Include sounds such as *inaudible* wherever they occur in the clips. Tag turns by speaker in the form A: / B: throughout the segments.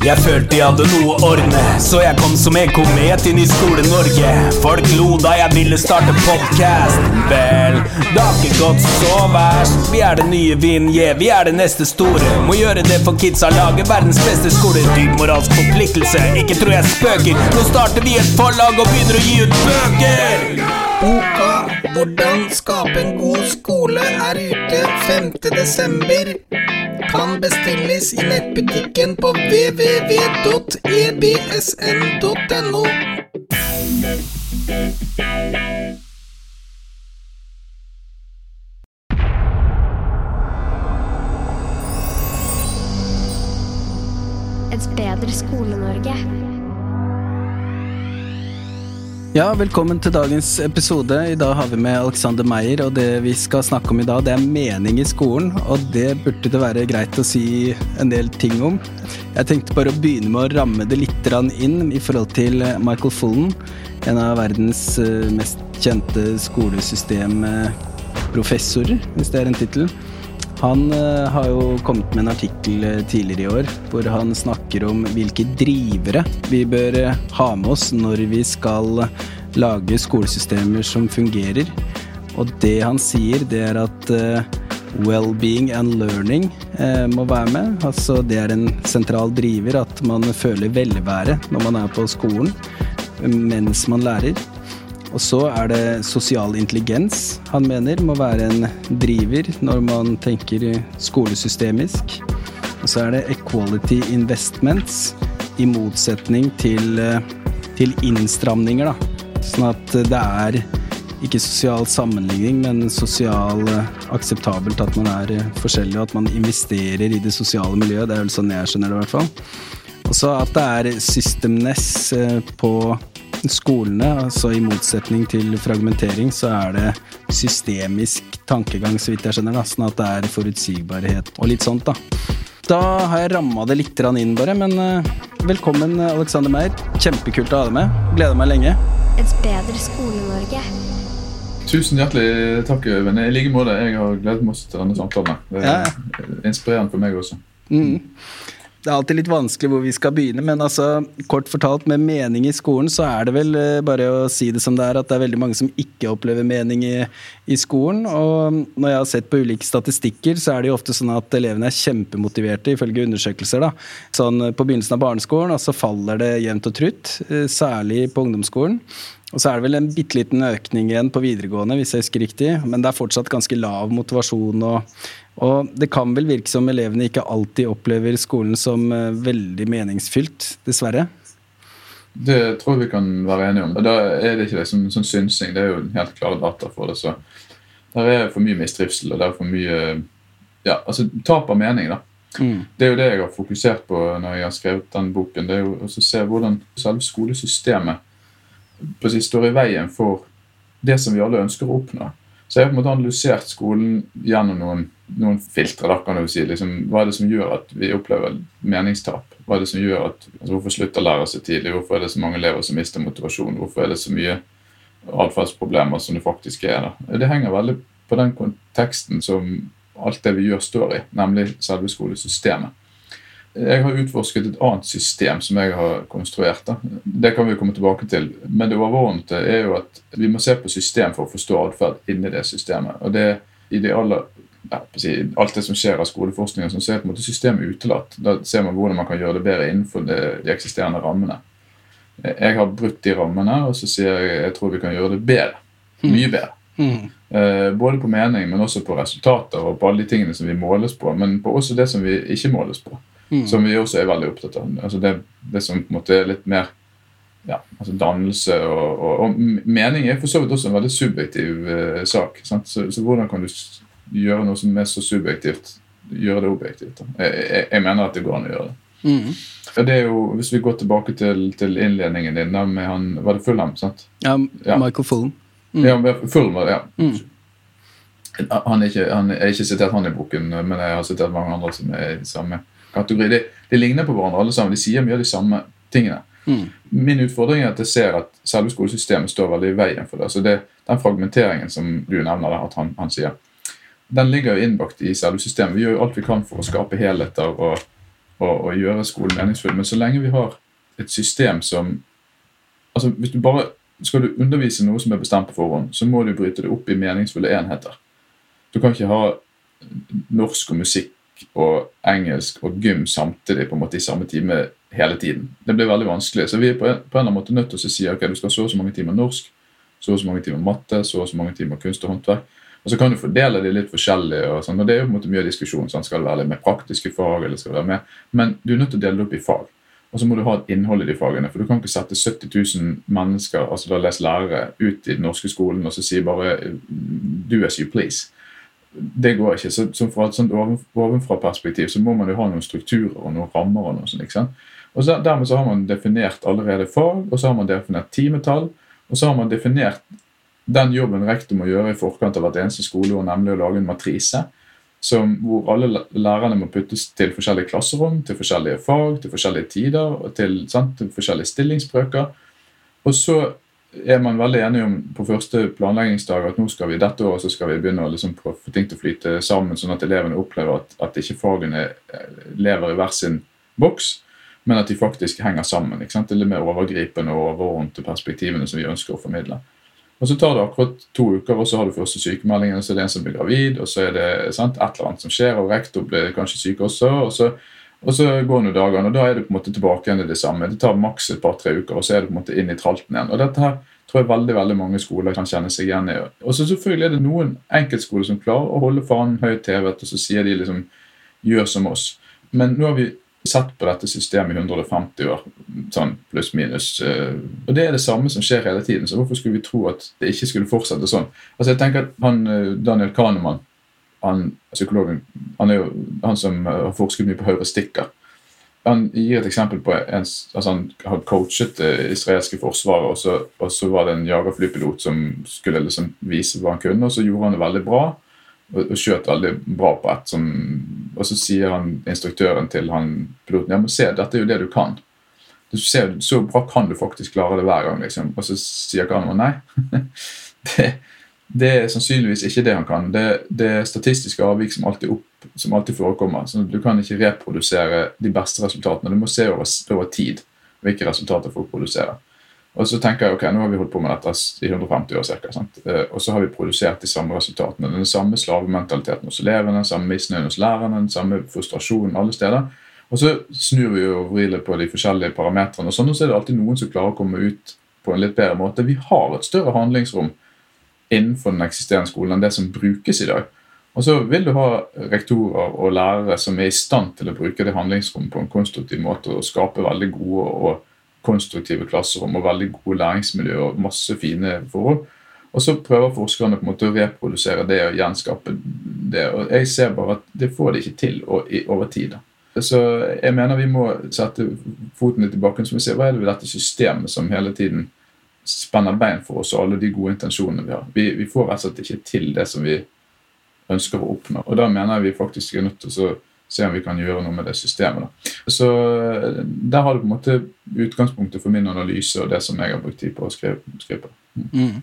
A: Jeg følte jeg hadde noe å ordne, så jeg kom som en komet inn i Skole-Norge. Folk lo da jeg ville starte podkast. Vel, det har ikke gått så verst. Vi er det nye Vinje, vi er det neste store. Må gjøre det for kidsa, lage verdens beste skole. Dyp moralsk forpliktelse, ikke tror jeg spøker. Nå starter vi et forlag og begynner å gi ut bøker.
B: Boka 'Hvordan skape en god skole' er ute 5. Kan bestilles i nettbutikken på www.ebsn.no.
C: Et bedre Skole-Norge.
D: Ja, velkommen til dagens episode. I dag har vi med Alexander Meyer, og det vi skal snakke om i dag, det er mening i skolen, og det burde det være greit å si en del ting om. Jeg tenkte bare å begynne med å ramme det litt inn i forhold til Michael Fullen, en av verdens eh, mest kjente skolesystemprofessorer, hvis det er en tittel. Han eh, har jo kommet med en artikkel eh, tidligere i år hvor han snakker om hvilke drivere vi bør eh, ha med oss når vi skal lage skolesystemer som fungerer. Og det han sier, det er at well-being and learning må være med. Altså det er en sentral driver at man føler velvære når man er på skolen mens man lærer. Og så er det sosial intelligens han mener må være en driver når man tenker skolesystemisk. Og så er det equality investments i motsetning til, eh, til innstramninger, da. Sånn at det er ikke sosial sammenligning, men sosial eh, akseptabelt at man er eh, forskjellig, og at man investerer i det sosiale miljøet. Det er vel sånn jeg skjønner det, i hvert fall. Og så at det er systemness på skolene, altså i motsetning til fragmentering, så er det systemisk tankegang, så vidt jeg skjønner, da, sånn at det er forutsigbarhet og litt sånt, da. Da har jeg ramma det litt inn, bare, men eh, velkommen, Alexander Meyer. Kjempekult å ha deg med. Gleder meg lenge.
C: Et bedre Skole-Norge.
E: Tusen hjertelig takk, Øyvind. I like måte. Jeg har gledet meg også til denne samtalen. Det er
D: Ja,
E: inspirerende for meg også.
D: Mm. Det er alltid litt vanskelig hvor vi skal begynne, men altså, kort fortalt, med mening i skolen, så er det vel eh, bare å si det som det er, at det er veldig mange som ikke opplever mening i, i skolen. Og når jeg har sett på ulike statistikker, så er det jo ofte sånn at elevene er kjempemotiverte, ifølge undersøkelser. da. Sånn på begynnelsen av barneskolen, og så faller det jevnt og trutt, eh, særlig på ungdomsskolen. Og så er det vel en bitte liten økning igjen på videregående, hvis jeg husker riktig, men det er fortsatt ganske lav motivasjon. og og det kan vel virke som elevene ikke alltid opplever skolen som eh, veldig meningsfylt, dessverre.
E: Det tror jeg vi kan være enige om. Og Da er det ikke liksom sånn synsing, det er jo helt klare data for det. så Der er for mye mistrivsel, og det er for mye ja, altså tap av mening. da.
D: Mm.
E: Det er jo det jeg har fokusert på når jeg har skrevet den boken. det er jo å se hvordan selve skolesystemet si, står i veien for det som vi alle ønsker å oppnå. Så jeg har på en måte analysert skolen gjennom noen, noen filtre. da kan du si. Liksom, hva er det som gjør at vi opplever meningstap? Hva er det som gjør at, altså, Hvorfor slutter lærere så tidlig? Hvorfor er det så mange elever som mister motivasjon? Hvorfor er det så mye atferdsproblemer som det faktisk er? da? Det henger veldig på den konteksten som alt det vi gjør, står i, nemlig selve skolesystemet. Jeg har utforsket et annet system som jeg har konstruert. Da. Det kan vi komme tilbake til. Men det overordnede er jo at vi må se på system for å forstå atferd inni det systemet. Og det i det aller, ja, Alt det som skjer av skoleforskning, som ser på en måte systemet utelatt. Da ser man hvordan man kan gjøre det bedre innenfor det, de eksisterende rammene. Jeg har brutt de rammene, og så sier jeg jeg tror vi kan gjøre det bedre. Mye bedre.
D: Mm.
E: Både på mening, men også på resultater og på alle de tingene som vi måles på. Men på også det som vi ikke måles på
D: Mm.
E: som vi også er veldig opptatt av. Altså det, det som på en måte er litt mer ja, altså dannelse og, og, og mening er for så vidt også en veldig subjektiv eh, sak. Så, så hvordan kan du gjøre noe som er så subjektivt, gjøre det objektivt? Jeg, jeg, jeg mener at det går an å gjøre det.
D: Mm.
E: Det er jo, Hvis vi går tilbake til, til innledningen din da med han, Var det Fulham? sant?
D: Ja,
E: Ja.
D: Michael Fulham. Mm.
E: Ja, Fulham, ja.
D: Mm.
E: Han er ikke, han, har ikke sitert han i boken, men jeg har sitert mange andre som er i samme kategori. De, de ligner på hverandre alle sammen. De sier mye av de samme tingene.
D: Mm.
E: Min utfordring er at jeg ser at selve skolesystemet står veldig i veien for det. Så det den fragmenteringen som du nevner, at han, han sier, den ligger jo innbakt i selve systemet. Vi gjør jo alt vi kan for å skape helheter og og, og gjøre skolen meningsfull. Men så lenge vi har et system som altså Hvis du bare skal du undervise noe som er bestemt på forhånd, så må du bryte det opp i meningsfulle enheter. Du kan ikke ha norsk og musikk og engelsk og gym samtidig på en måte i samme time hele tiden. Det blir veldig vanskelig. Så vi er på en, på en eller annen måte nødt til å si ok, du skal så og så mange timer norsk, så og så mange timer matte, så og så mange timer kunst og håndverk. Og så kan du fordele de litt forskjellig, og, sånn, og det er jo på en måte mye diskusjon. Sånn, skal det være litt mer praktiske fag, eller skal det være mer? Men du er nødt til å dele det opp i fag. Og så må du ha et innhold i de fagene. For du kan ikke sette 70 000 mennesker, altså da les lærere, ut i den norske skolen og så si bare do as you please. Det går ikke. Så, så fra et sånt oven, ovenfra-perspektiv så må man jo ha noen strukturer og noen rammer. og noe sånt, ikke sant? Og så, Dermed så har man definert allerede fag, og så har man definert timetall, og så har man definert den jobben rektor må gjøre i forkant av hvert eneste skoleår, nemlig å lage en matrise som, hvor alle lærerne må puttes til forskjellige klasserom, til forskjellige fag, til forskjellige tider og til, sant, til forskjellige stillingsbrøker. Og så er man veldig enig om på første planleggingsdag at nå skal vi dette året så skal vi begynne å liksom få ting til å flyte sammen, sånn at elevene opplever at, at ikke fagene eh, lever i hver sin boks, men at de faktisk henger sammen. ikke sant? Det er mer overgripende og overordnede perspektivene som vi ønsker å formidle. Og Så tar det akkurat to uker, og så har du første sykemeldingen, så er det en som blir gravid, og så er det sant, et eller annet som skjer, og rektor blir kanskje syk også. og så, og så går nå dagene, og da er det på en måte tilbake igjen i det samme. Det tar maks et par-tre uker, og så er det på en måte inn i tralten igjen. Og dette her tror jeg veldig veldig mange skoler kan kjenne seg igjen i. Og så selvfølgelig er det noen enkeltskoler som klarer å holde fanen høyt hevet, og så sier de liksom 'gjør som oss'. Men nå har vi sett på dette systemet i 150 år, sånn pluss-minus. Eh, og det er det samme som skjer hele tiden, så hvorfor skulle vi tro at det ikke skulle fortsette sånn? Altså jeg tenker at han, eh, Daniel Kahneman, han, psykologen, han er jo han som eh, har forsket mye på heuristikker. Han gir et eksempel på en, altså Han har coachet det israelske forsvaret, og så, og så var det en jagerflypilot som skulle liksom vise hva han kunne, og så gjorde han det veldig bra og, skjøt veldig bra på ett. Og så sier han instruktøren til han piloten ja, men se, dette er jo det du kan. Du ser, Så bra kan du faktisk klare det hver gang. liksom. Og så sier han nei. *laughs* det, det, er sannsynligvis ikke det han kan. Det, det er statistiske avvik som alltid, opp, som alltid forekommer. så Du kan ikke reprodusere de beste resultatene. Du må se over, over tid hvilke resultater folk produserer. Og så tenker jeg ok, nå har vi holdt på med dette i 150 år ca. Eh, og så har vi produsert de samme resultatene. Den samme slavementaliteten hos elevene, den samme misnøyen hos lærerne, den samme frustrasjonen alle steder. Og så snur vi og vrir på de forskjellige parametrene, og sånn, så er det alltid noen som klarer å komme ut på en litt bedre måte. Vi har et større handlingsrom innenfor den eksisterende skolen enn det som brukes i dag. Og så vil du ha rektorer og lærere som er i stand til å bruke det handlingsrommet på en konstruktiv måte og skape veldig gode og konstruktive klasserom og veldig gode læringsmiljø og masse fine forhold. Og så prøver forskerne på en måte å reprodusere det og gjenskape det. Og jeg ser bare at det får de ikke til over tid. Så jeg mener vi må sette foten litt i bakken så vi ser hva er det ved dette systemet som hele tiden spenner bein for oss og alle de gode intensjonene vi har. Vi, vi får rett og slett ikke til det som vi ønsker å oppnå. Og da mener jeg vi faktisk er nødt til å se om vi kan gjøre noe med det systemet. Da. Så eh, Der har du på en måte utgangspunktet for min analyse og det som jeg har brukt tid på å skrive, skrive på.
D: Mm.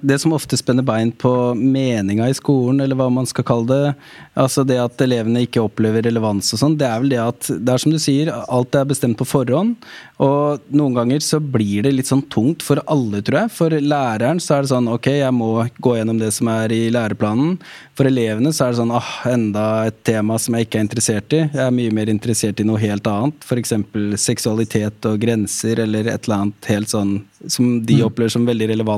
D: Det som ofte spenner bein på meninga i skolen, eller hva man skal kalle det, altså det at elevene ikke opplever relevans og sånn, det er vel det at det er som du sier, alt er bestemt på forhånd. Og noen ganger så blir det litt sånn tungt for alle, tror jeg. For læreren så er det sånn ok, jeg må gå gjennom det som er i læreplanen. For elevene så er det sånn ah, enda et tema som jeg ikke er interessert i. Jeg er mye mer interessert i noe helt annet. F.eks. seksualitet og grenser, eller et eller annet helt sånn som de mm. opplever som veldig relevant.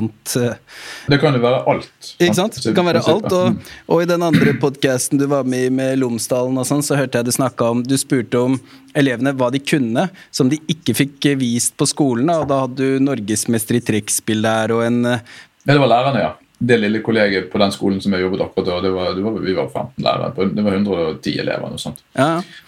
E: Det kan jo være alt.
D: Ikke sant? Det kan være alt. Og, og i den andre podkasten du var med i med Lomsdalen, og sånn, så hørte jeg du snakka om Du spurte om elevene hva de kunne som de ikke fikk vist på skolen. Og da hadde du norgesmester i trekkspill der og en
E: ja, Det var lærerne, ja. Det lille kollegiet på den skolen som jeg jobbet akkurat da, det var, det var, vi var 15 lærere. Det var 110 elever. Noe sånt.
D: Ja.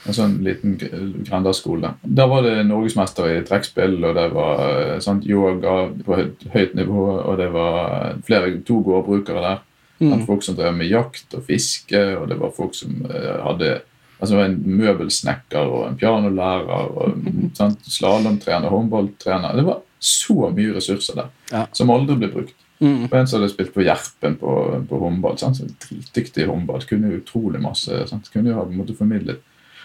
E: En sånn liten grendaskole. Der var det norgesmester i trekkspill, og det var sånt, yoga på høyt nivå, og det var flere, to gårdbrukere der. Mm. Folk som drev med jakt og fiske, og det var folk som uh, hadde altså en møbelsnekker og en pianolærer og *laughs* slalåmtrener, håndballtrener. Det var så mye ressurser der
D: ja.
E: som aldri ble brukt.
D: Mm.
E: Og en som hadde spilt på Gjerpen på, på håndball. Sant? Så dritdyktig i håndball. Kunne jo utrolig masse. Sant? Kunne jo ha måte formidlet.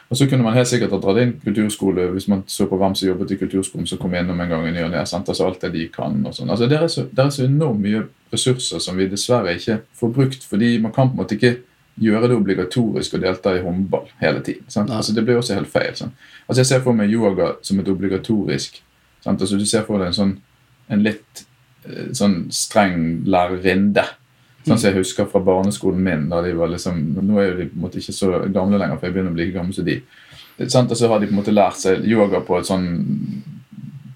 E: Og så kunne man helt sikkert ha dratt inn kulturskole hvis man så på hvem som jobbet i kulturskolen, som kom innom en gang i ny og ne. Altså alt det de kan og sånn. Altså Det er så, det er så enormt mye ressurser som vi dessverre ikke får brukt, fordi man kan på en måte ikke gjøre det obligatorisk å delta i håndball hele tiden. sant? Altså Det blir også helt feil. sant? Altså Jeg ser for meg yoga som et obligatorisk sant? Altså Du ser for deg en sånn en litt sånn streng lærerinne. Sånn som jeg husker fra barneskolen min. da de var liksom, Nå er de på en måte ikke så gamle lenger, for jeg begynner å bli like gammel som de. Sant? Og så har de på en måte lært seg yoga på et sånn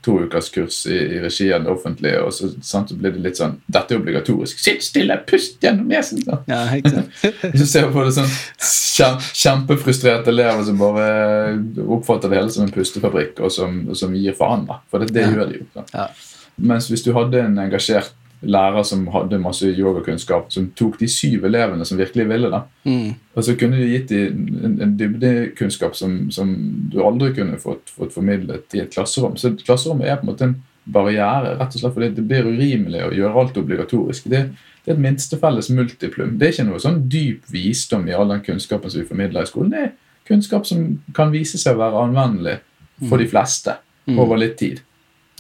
E: toukerskurs i, i regi av det offentlige, og så, sant? så blir det litt sånn Dette er obligatorisk. Sitt stille, pust gjennom nesen!
D: Ja? *laughs*
E: Så ser jeg på det sånn kjem, kjempefrustrerte elever som bare oppfatter det hele som en pustefabrikk, og som, som gir faen. da. For det, det
D: Ja.
E: gjør de jo. sant?
D: Ja.
E: Mens hvis du hadde en engasjert lærer som hadde masse yogakunnskap, som tok de syv elevene som virkelig ville, da,
D: Mm.
E: og så kunne du gitt dem en, en dybdekunnskap som, som du aldri kunne fått, fått formidlet i et klasserom. Så klasserommet er på en måte en barriere, rett og slett fordi det blir urimelig å gjøre alt obligatorisk. Det, det er et minstefelles multiplum. Det er ikke noe sånn dyp visdom i all den kunnskapen som vi formidler i skolen. Det er kunnskap som kan vise seg å være anvendelig for de fleste over litt tid.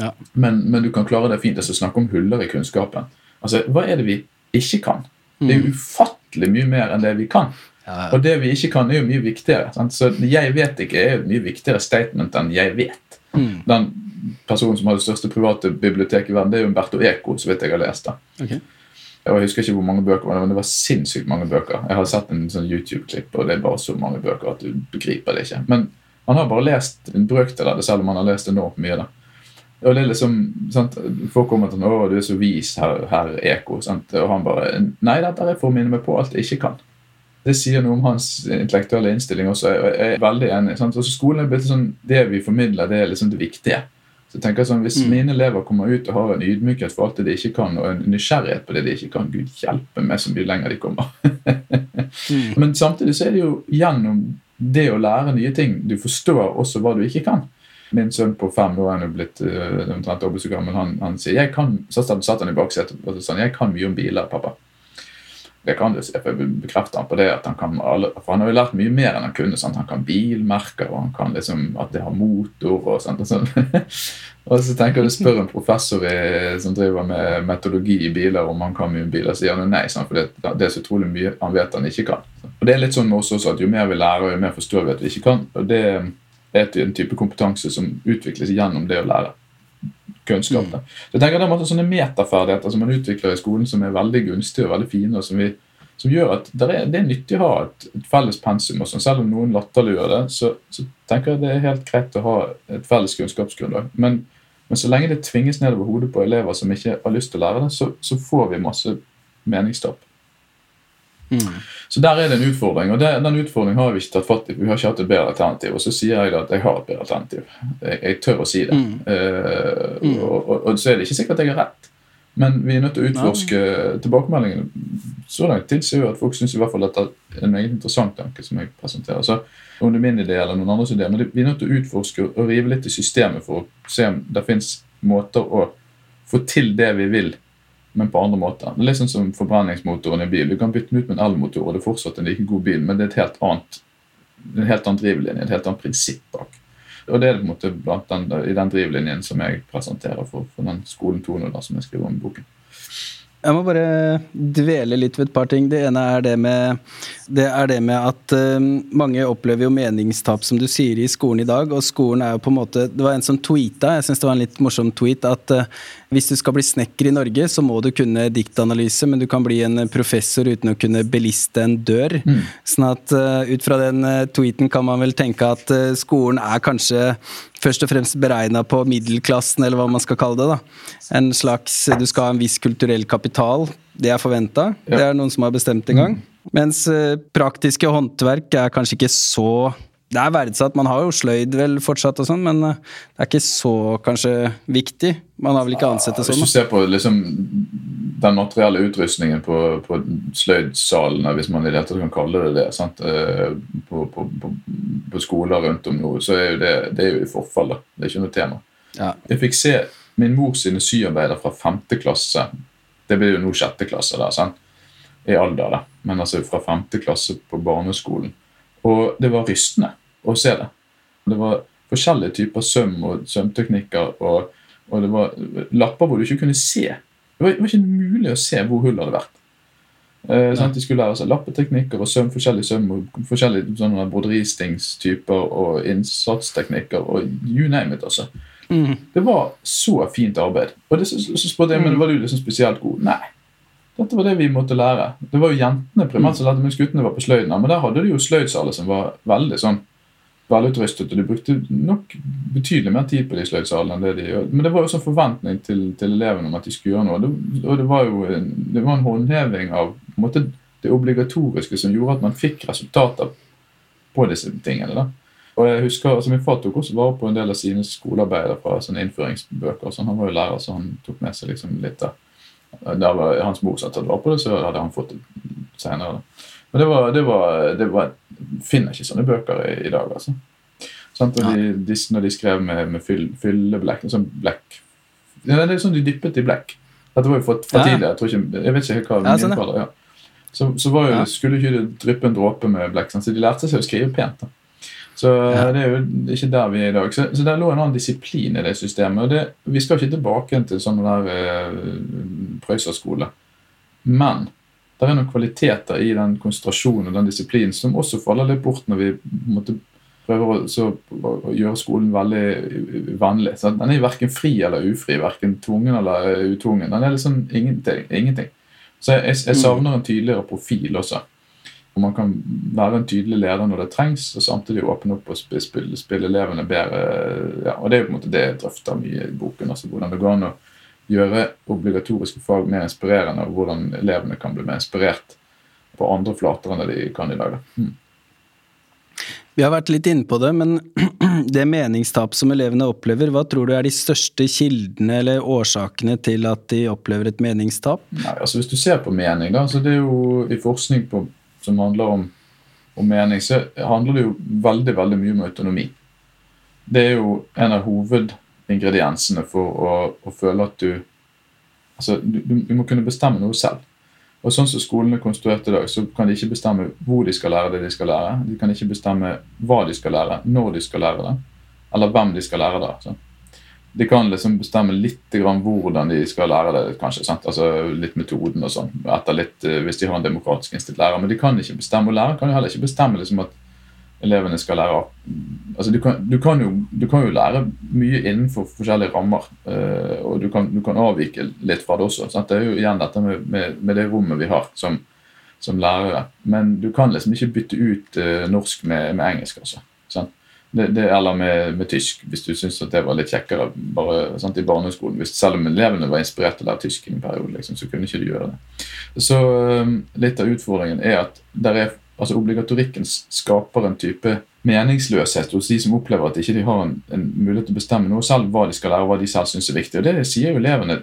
D: Ja.
E: Men, men du kan klare det fint. altså Snakke om huller i kunnskapen. Altså, Hva er det vi ikke kan? Det er jo ufattelig mye mer enn det vi kan.
D: Ja,
E: Og det vi ikke kan, er jo mye viktigere. Sant? Så 'jeg vet ikke' er jo et mye viktigere statement enn 'jeg vet'.
D: Mm.
E: Den personen som har det største private biblioteket i verden, det er jo Umberto Eco, så vidt jeg har lest.
D: det.
E: Okay. Jeg husker ikke hvor mange bøker det var, men det var sinnssykt mange bøker. Jeg har sett en sånn YouTube-klipp, og det er bare så mange bøker at du begriper det ikke. Men han har bare lest en brøkdel av det, selv om han har lest enormt mye. da. Og det er liksom, sant, Folk kommer til å du er så vis, herr her Eko. Sant? Og han bare Nei, dette er for å minne meg på alt jeg ikke kan. Det sier noe om hans intellektuelle innstilling også. og Jeg er veldig enig. Sant? Også skolen er blitt sånn, Det vi formidler, det er liksom det viktige. Så jeg tenker sånn, Hvis
D: Mm.
E: mine elever kommer ut og har en ydmykhet for alt det de ikke kan, og en nysgjerrighet på det de ikke kan, gud hjelpe meg så mye lenger de kommer.
D: Mm. *laughs*
E: Men samtidig så er det jo gjennom det å lære nye ting du forstår også hva du ikke kan. Min sønn på fem år er nå blitt uh, omtrent dobbelt så gammel. Han, han sier jeg kan, så satt han i baksetet og sa jeg kan mye om biler, pappa. Det kan du si, for jeg bekrefter han på det. at Han kan alle, for han har jo lært mye mer enn han kunne. Sant? Han kan bilmerker, og han kan liksom at det har motor. og sånt. Og, sånn. *laughs* og så tenker jeg, spør en professor i, som driver med metodologi i biler, om han kan mye om biler. Så sier han nei, sant? for det, det er så utrolig mye han vet han ikke kan. Og det er litt sånn med oss også, at Jo mer vi lærer, jo mer forstår vi at vi ikke kan. og det er en type kompetanse som utvikles gjennom det å lære kunnskap. Mm. Så jeg tenker Det er sånne metaferdigheter som man utvikler i skolen som er veldig gunstige og veldig fine, og som, vi, som gjør at det er, det er nyttig å ha et, et felles pensum. og sånn. Selv om noen latterliggjør det, så, så tenker jeg det er helt greit å ha et felles kunnskapsgrunnlag. Men, men så lenge det tvinges nedover hodet på elever som ikke har lyst til å lære det, så, så får vi masse meningstap.
D: Mm.
E: Så der er det en utfordring, og det, den utfordringen har vi ikke tatt fatt i. Vi har ikke hatt et bedre alternativ. Og så sier jeg da at jeg har et bedre alternativ. Jeg, jeg tør å si det.
D: Mm. Mm.
E: og, og, og så er det ikke sikkert at jeg har rett. Men vi er nødt til å utforske tilbakemeldingene. Så langt tilsier jo at folk syns i hvert fall dette er en meget interessant tanke som jeg presenterer. Så om det er min idé eller noen andres idé, men det, vi er nødt til å utforske og rive litt i systemet for å se om det fins måter å få til det vi vil men på andre måter. Det litt sånn som forbrenningsmotoren i bil. Du kan bytte den ut med en elmotor, og det er fortsatt en like god bil, men det er et helt annet en helt annen drivlinje, et helt annet prinsipp bak. Og det er på en måte blant den, i den drivlinjen som jeg presenterer for, for den skolen 200 som jeg skriver om i boken.
D: Jeg må bare dvele litt ved et par ting. Det ene er det med, det er det med at eh, mange opplever jo meningstap, som du sier, i skolen i dag. Og skolen er jo på en måte Det var en som tweeta, jeg syns det var en litt morsom tweet, at eh, hvis du skal bli snekker i Norge, så må du kunne diktanalyse, men du kan bli en professor uten å kunne beliste en dør. Sånn at eh, ut fra den eh, tweeten kan man vel tenke at eh, skolen er kanskje først og fremst beregna på middelklassen, eller hva man skal kalle det. da. En slags, Du skal ha en viss kulturell kapital. Det er forventa.
E: Ja.
D: Det er noen som har bestemt en gang. Mens eh, praktiske håndverk er kanskje ikke så Det er verdsatt. Man har jo sløyd vel fortsatt og sånn, men eh, det er ikke så kanskje viktig. Man har vel ikke ansett det sånn.
E: Hvis du ser på liksom, den materielle utrustningen på, på sløydsalene, hvis man i det tatt kan kalle det det, sant? eh, På, på, på, skoler rundt om nå, så er jo det, det er jo i forfall. Det er ikke noe tema.
D: Ja.
E: Jeg fikk se min mor sine syarbeider fra femte klasse. Det blir jo nå sjette klasse, da, sant? i alder, da. men altså fra femte klasse på barneskolen. Og det var rystende. Å se det. Det var forskjellige typer søm og sømteknikker, og, og det var lapper hvor du ikke kunne se. Det var, det var ikke mulig å se hvor hullet hadde vært. Eh, sant? De skulle lære seg lappeteknikker og søm, forskjellige søm og forskjellige sånne broderistingstyper og innsatsteknikker og you name it. altså.
D: Mm.
E: Det var så fint arbeid. Og det, så, så spurte jeg men var du liksom spesielt god. Nei. Dette var det vi måtte lære. Det var jo jentene primært som lærte, mens guttene var på sløyden. Men der hadde de jo sløydsaler som var veldig sånn velutrustet, og de brukte nok betydelig mer tid på de sløydsalene enn det de gjør. Men det var jo sånn forventning til, til elevene om at de skulle gjøre noe. Det, og det var jo en, det var en håndheving av en måte, det obligatoriske som gjorde at man fikk resultater på disse tingene. da. Og jeg husker, altså Min far tok også vare på en del av sine skolearbeider fra sånne innføringsbøker. sånn, Han var jo lærer, så han tok med seg liksom litt av Der hans mor som vare på det, så hadde han fått det senere. da. Men det var, det var, det var finner ikke sånne bøker i, i dag, altså. Sånn, Og de, de, når de skrev med, med fyll, fylleblekk sånn blekk. Ja, det er sånn de dyppet i blekk. Dette var jo for, for tidlig. Jeg, tror ikke, jeg vet ikke helt hva
D: Ja, sånn, ja.
E: Ja. Så, så var jo,
D: Ja.
E: skulle ikke det dryppe en dråpe med blekk. Sånn, Så de lærte seg å skrive pent. da. Så
D: Ja.
E: det er jo ikke der vi er i dag. Så, så der lå en annen disiplin i det systemet. og det, Vi skal ikke tilbake til sånn der eh, Prøyserskole. Men det er noen kvaliteter i den konsentrasjonen og den disiplinen som også faller litt bort når vi måtte, prøver å, så, å gjøre skolen veldig vennlig. Så den er verken fri eller ufri, verken tvungen eller utvungen. Den er liksom ingenting. ingenting. Så jeg, jeg, jeg savner en tydeligere profil også. Hvor man kan være en tydelig leder når det trengs, og samtidig åpne opp og spille, spille elevene bedre. Ja, og Det er jo på en måte det jeg drøfter mye i boken. altså Hvordan det går an å gjøre obligatoriske fag mer inspirerende, og hvordan elevene kan bli mer inspirert på andre flater enn det de kan i dag. da. Mm.
D: Vi har vært litt inne på det, men *clears throat* det meningstap som elevene opplever, hva tror du er de største kildene eller årsakene til at de opplever et meningstap?
E: Nei, altså Hvis du ser på mening, da, så det er jo i forskning på, som handler om, om mening, så handler det jo veldig veldig mye om autonomi. Det er jo en av hovedingrediensene for å, å føle at du Altså, du, du, må kunne bestemme noe selv. Og sånn som skolen er konstruert i dag, så kan de ikke bestemme hvor de skal lære det de skal lære. De kan ikke bestemme hva de skal lære, når de skal lære det, eller hvem de skal lære det. Så. De kan liksom bestemme litt grann hvordan de skal lære det, kanskje. Altså Litt metoden og sånn, etter litt, eh, hvis de har en demokratisk innstilt lærer. Men de kan ikke bestemme, å lære, kan jo heller ikke bestemme liksom at elevene skal lære altså du kan, du, kan jo, du kan jo lære mye innenfor forskjellige rammer, eh, og du kan, du kan avvike litt fra det også. sant? Det er jo igjen dette med, med, med det rommet vi har som, som lærere. Men du kan liksom ikke bytte ut eh, norsk med, med engelsk. altså. Det, det, eller med, med tysk, hvis du syns det var litt kjekkere bare, sant, i barneskolen. Hvis, selv om elevene var inspirert til å lære tysk i en periode, liksom, så kunne ikke de gjøre det. Så um, litt av utfordringen er at der er, altså obligatorikken skaper en type meningsløshet hos de som opplever at ikke de har en, en mulighet til å bestemme noe selv, hva de skal lære, hva de selv syns er viktig. Og det sier jo elevene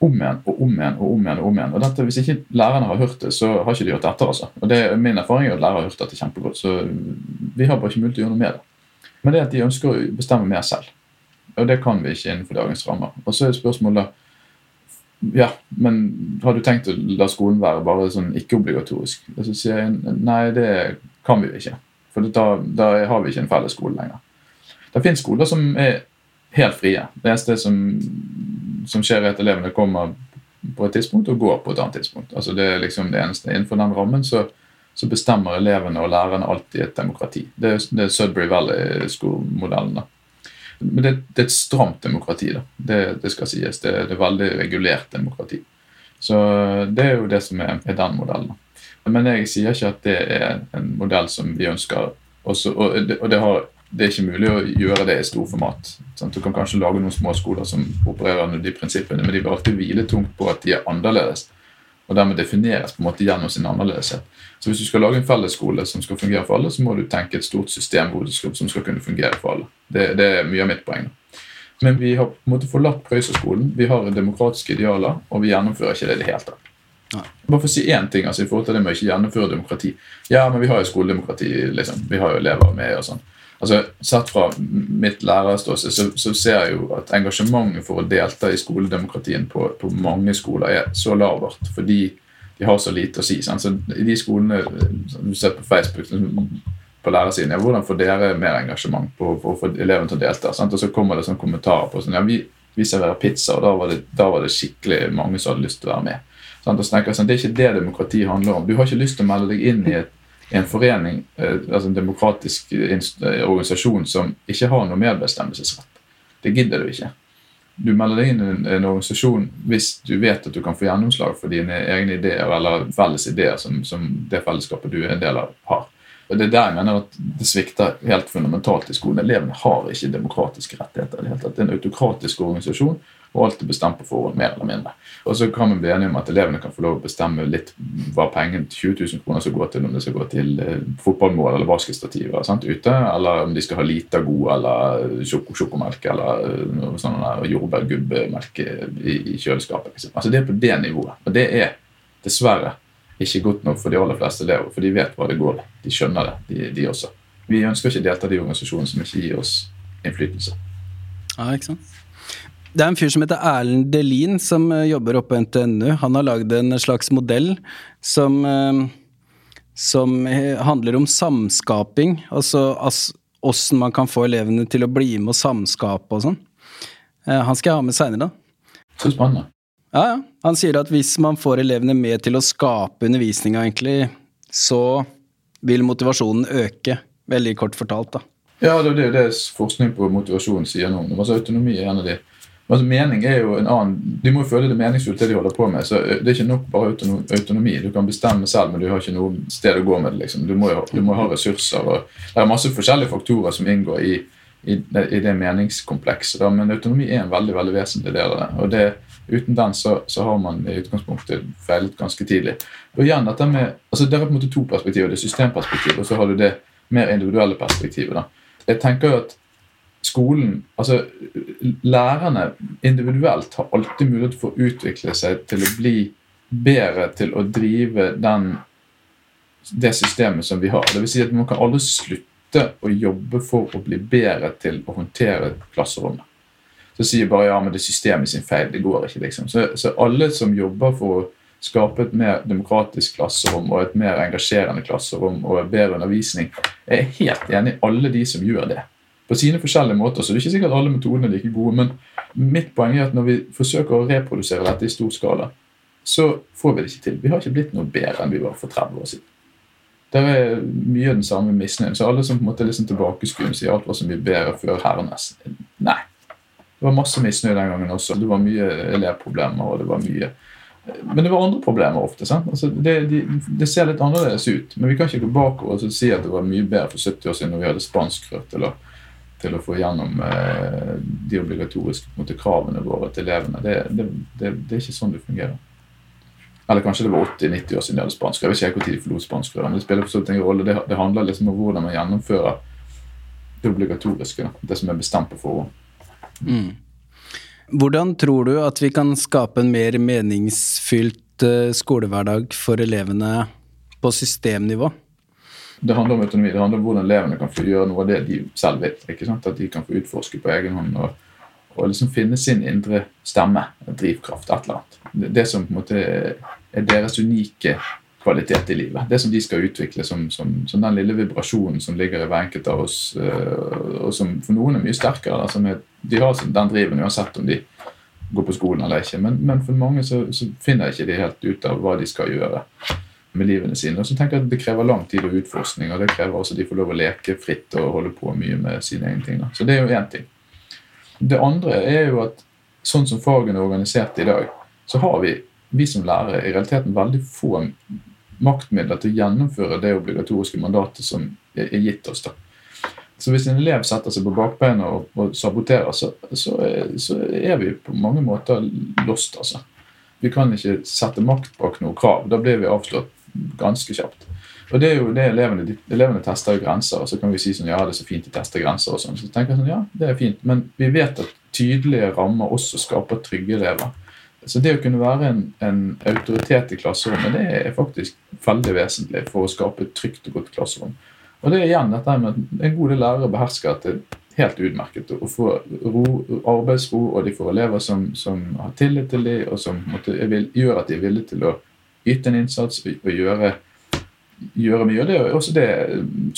E: om igjen og om igjen og om igjen. og om igjen. Og dette, Hvis ikke lærerne har hørt det, så har ikke de hørt etter. altså. Og det er Min erfaring er at lærere har hørt dette kjempegodt, så vi har bare ikke mulighet til å gjøre noe med det. Men det er at de ønsker å bestemme mer selv. Og det kan vi ikke innenfor dagens rammer. Og så er spørsmålet ja, men har du tenkt å la skolen være bare sånn ikke-obligatorisk? Og så sier jeg nei, det kan vi jo ikke. For da, da har vi ikke en felles skole lenger. Det finnes skoler som er helt frie. Det eneste som, som skjer, er at elevene kommer på et tidspunkt og går på et annet tidspunkt. Altså Det er liksom det eneste. Innenfor den rammen så, så bestemmer elevene og lærerne alltid et demokrati. Det er, det er Sudbury Valley-skolemodellen. da. Men det, det er et stramt demokrati, da. Det, det skal sies. Det, det er veldig regulert demokrati. Så det er jo det som er, er den modellen. Men jeg sier ikke at det er en modell som vi ønsker. Også, og og har, det er ikke mulig å gjøre det i storformat. Sant? Du kan kanskje lage noen små skoler som opererer under de prinsippene, men de vil alltid hvile tungt på at de er annerledes. Og dermed defineres på en måte gjennom sin annerledeshet. Så hvis du skal lage en fellesskole som skal fungere for alle, så må du tenke et stort system som skal kunne fungere for alle. Det, det er mye av mitt poeng. Men vi har på en måte forlatt Prøyserskolen. Vi har demokratiske idealer, og vi gjennomfører ikke det i det hele tatt.
D: Nei.
E: Bare for å si én ting altså, i forhold til det med å ikke gjennomføre demokrati. Ja, men vi har jo skoledemokrati. liksom. Vi har jo elever med og sånn. Altså, Sett fra mitt lærerståsted så, så ser jeg jo at engasjementet for å delta i skoledemokratien på, på mange skoler er så lavert. Fordi de har så lite å si. Sant? Så I de skolene du ser på Facebook, på lærersiden. Ja, hvordan får dere mer engasjement på, for å få elevene til å delta? Sant? Og så kommer det sånn kommentarer på sånn, ja, vi, vi serverer pizza, og da var, det, da var det skikkelig mange som hadde lyst til å være med. Sant? Og snakker, sånn, Det er ikke det demokrati handler om. Du har ikke lyst til å melde deg inn i et, en forening, eh, altså en demokratisk organisasjon som ikke har noe medbestemmelsesrett. Det gidder du ikke. Du melder deg inn i en, en organisasjon hvis du vet at du kan få gjennomslag for dine egne ideer eller felles ideer som, som det fellesskapet du er en del av, har. Og Det er der jeg mener at det svikter helt fundamentalt i skolen. Elevene har ikke demokratiske rettigheter. Det, er en autokratisk organisasjon, og alt er bestemt på forhånd, mer eller mindre. Og så kan vi bli enige om at elevene kan få lov å bestemme litt hva pengene 20 000 kroner skal gå til, om det skal gå til eh, fotballmål eller basketstativer sant, ute, eller om de skal ha lite God eller sjokomelk eller eh, sånn jordbærgubbemelk i, i kjøleskapet. Liksom. Altså Det er på det nivået. Og det er dessverre ikke godt nok for de aller fleste elever, for de vet hva det går i. De skjønner det, de, de også. Vi ønsker ikke å delta i de organisasjonene som ikke gir oss innflytelse.
D: Ja, ikke sant? Det er en fyr som heter Erlend Delin, som eh, jobber oppe på NTNU. Han har lagd en slags modell som, eh, som eh, handler om samskaping. Altså åssen man kan få elevene til å bli med og samskape og sånn. Han skal jeg ha med seinere, da.
E: Så spennende.
D: Ja, ja. Han sier at hvis man får elevene med til å skape undervisninga, egentlig, så vil motivasjonen øke. Veldig kort fortalt, da.
E: Ja, det er jo det forskning på motivasjon sier noe om. Altså, autonomi er en av de altså, Mening er jo en annen De må jo føle det meningsfullt, det de holder på med. så Det er ikke nok bare autonomi. Du kan bestemme selv, men du har ikke noe sted å gå med det. liksom. Du må du må ha ressurser. og Det er masse forskjellige faktorer som inngår i, i, i det meningskomplekset. Da. Men autonomi er en veldig veldig vesentlig del av det. og det Uten den så, så har man i utgangspunktet feilet ganske tidlig. Og igjen, dette med, altså Det er på en måte to perspektiver. Det er systemperspektivet, og så har du det mer individuelle perspektivet. da. Jeg tenker jo at skolen, altså Lærerne individuelt har alltid mulighet for å utvikle seg til å bli bedre til å drive den, det systemet som vi har. Det vil si at Man kan aldri slutte å jobbe for å bli bedre til å håndtere klasserommet. Så sier bare ja, men det er systemet sin feil. Det går ikke, liksom. Så, så alle som jobber for å skape et mer demokratisk klasserom og et mer engasjerende klasserom og bedre undervisning, jeg er helt enig i alle de som gjør det. På sine forskjellige måter. Så det er ikke sikkert alle metodene er like gode. Men mitt poeng er at når vi forsøker å reprodusere dette i stor skala, så får vi det ikke til. Vi har ikke blitt noe bedre enn vi var for 30 år siden. Det er mye av den samme misnøyen. Så alle som på en måte liksom tilbakeskuende sier alt var så mye bedre før Hernes. Nei. Det var masse misnøye den gangen også. Det var mye elevproblemer. og det var mye... Men det var andre problemer ofte. Altså, det, de, det ser litt annerledes ut. Men vi kan ikke gå bakover og si at det var mye bedre for 70 år siden når vi hadde spanskrør eller til å få gjennom eh, de obligatoriske en måte, kravene våre til elevene. Det, det, det, det er ikke sånn det fungerer. Eller kanskje det var 80-90 år siden de hadde spansk. Jeg vet ikke hvor de forlot spansk. Men det spiller så rolle. Det, handler liksom om hvordan man gjennomfører det obligatoriske. Det som er bestemt på forhånd.
D: Hvordan tror du at vi kan skape en mer meningsfylt eh, skolehverdag for elevene på systemnivå?
E: Det handler om autonomi. Det handler om hvordan elevene kan få gjøre noe av det de selv vil. ikke sant? At de kan få utforske på egen hånd og, og liksom finne sin indre stemme, drivkraft, et eller annet. Det, det som på en måte er deres unike kvalitet i livet. Det som de skal utvikle som, som, som den lille vibrasjonen som ligger i hver enkelt av oss, øh, og som for noen er mye sterkere. Altså er, de har den driven uansett om de går på skolen eller ikke. Men, men for mange så, så finner ikke helt ut av hva de skal gjøre med livene sine. Og så tenker jeg at Det krever lang tid og utforskning, og det krever også at de får lov å leke fritt og holde på mye med sine egne ting. Da. Så det er jo én ting. Det andre er jo at sånn som fagene er organisert i dag, så har vi, vi som lærere i realiteten veldig få maktmidler til å gjennomføre det obligatoriske mandatet som er gitt oss. da. Så hvis en elev setter seg på bakbeina og, og saboterer, så, så, så er vi på mange måter lost, altså. Vi kan ikke sette makt bak noe krav. Da blir vi avslått ganske kjapt. Og det er jo det elevene, de, elevene tester jo grenser, og så kan vi si sånn, ja, det er så fint de tester grenser. og sånn. Så tenker jeg sånn, ja, det er fint, Men vi vet at tydelige rammer også skaper trygge elever. Så det å kunne være en, en autoritet i klasserommet, det er faktisk veldig vesentlig for å skape et trygt og godt klasserom. Og det er igjen dette med at en god del lærere behersker at det er helt utmerket å få ro, arbeidsro, og de får elever som, som har tillit til dem, og som måtte, vil, gjør at de er villige til å yte en innsats og, gjøre gjøre mye. og Det er også det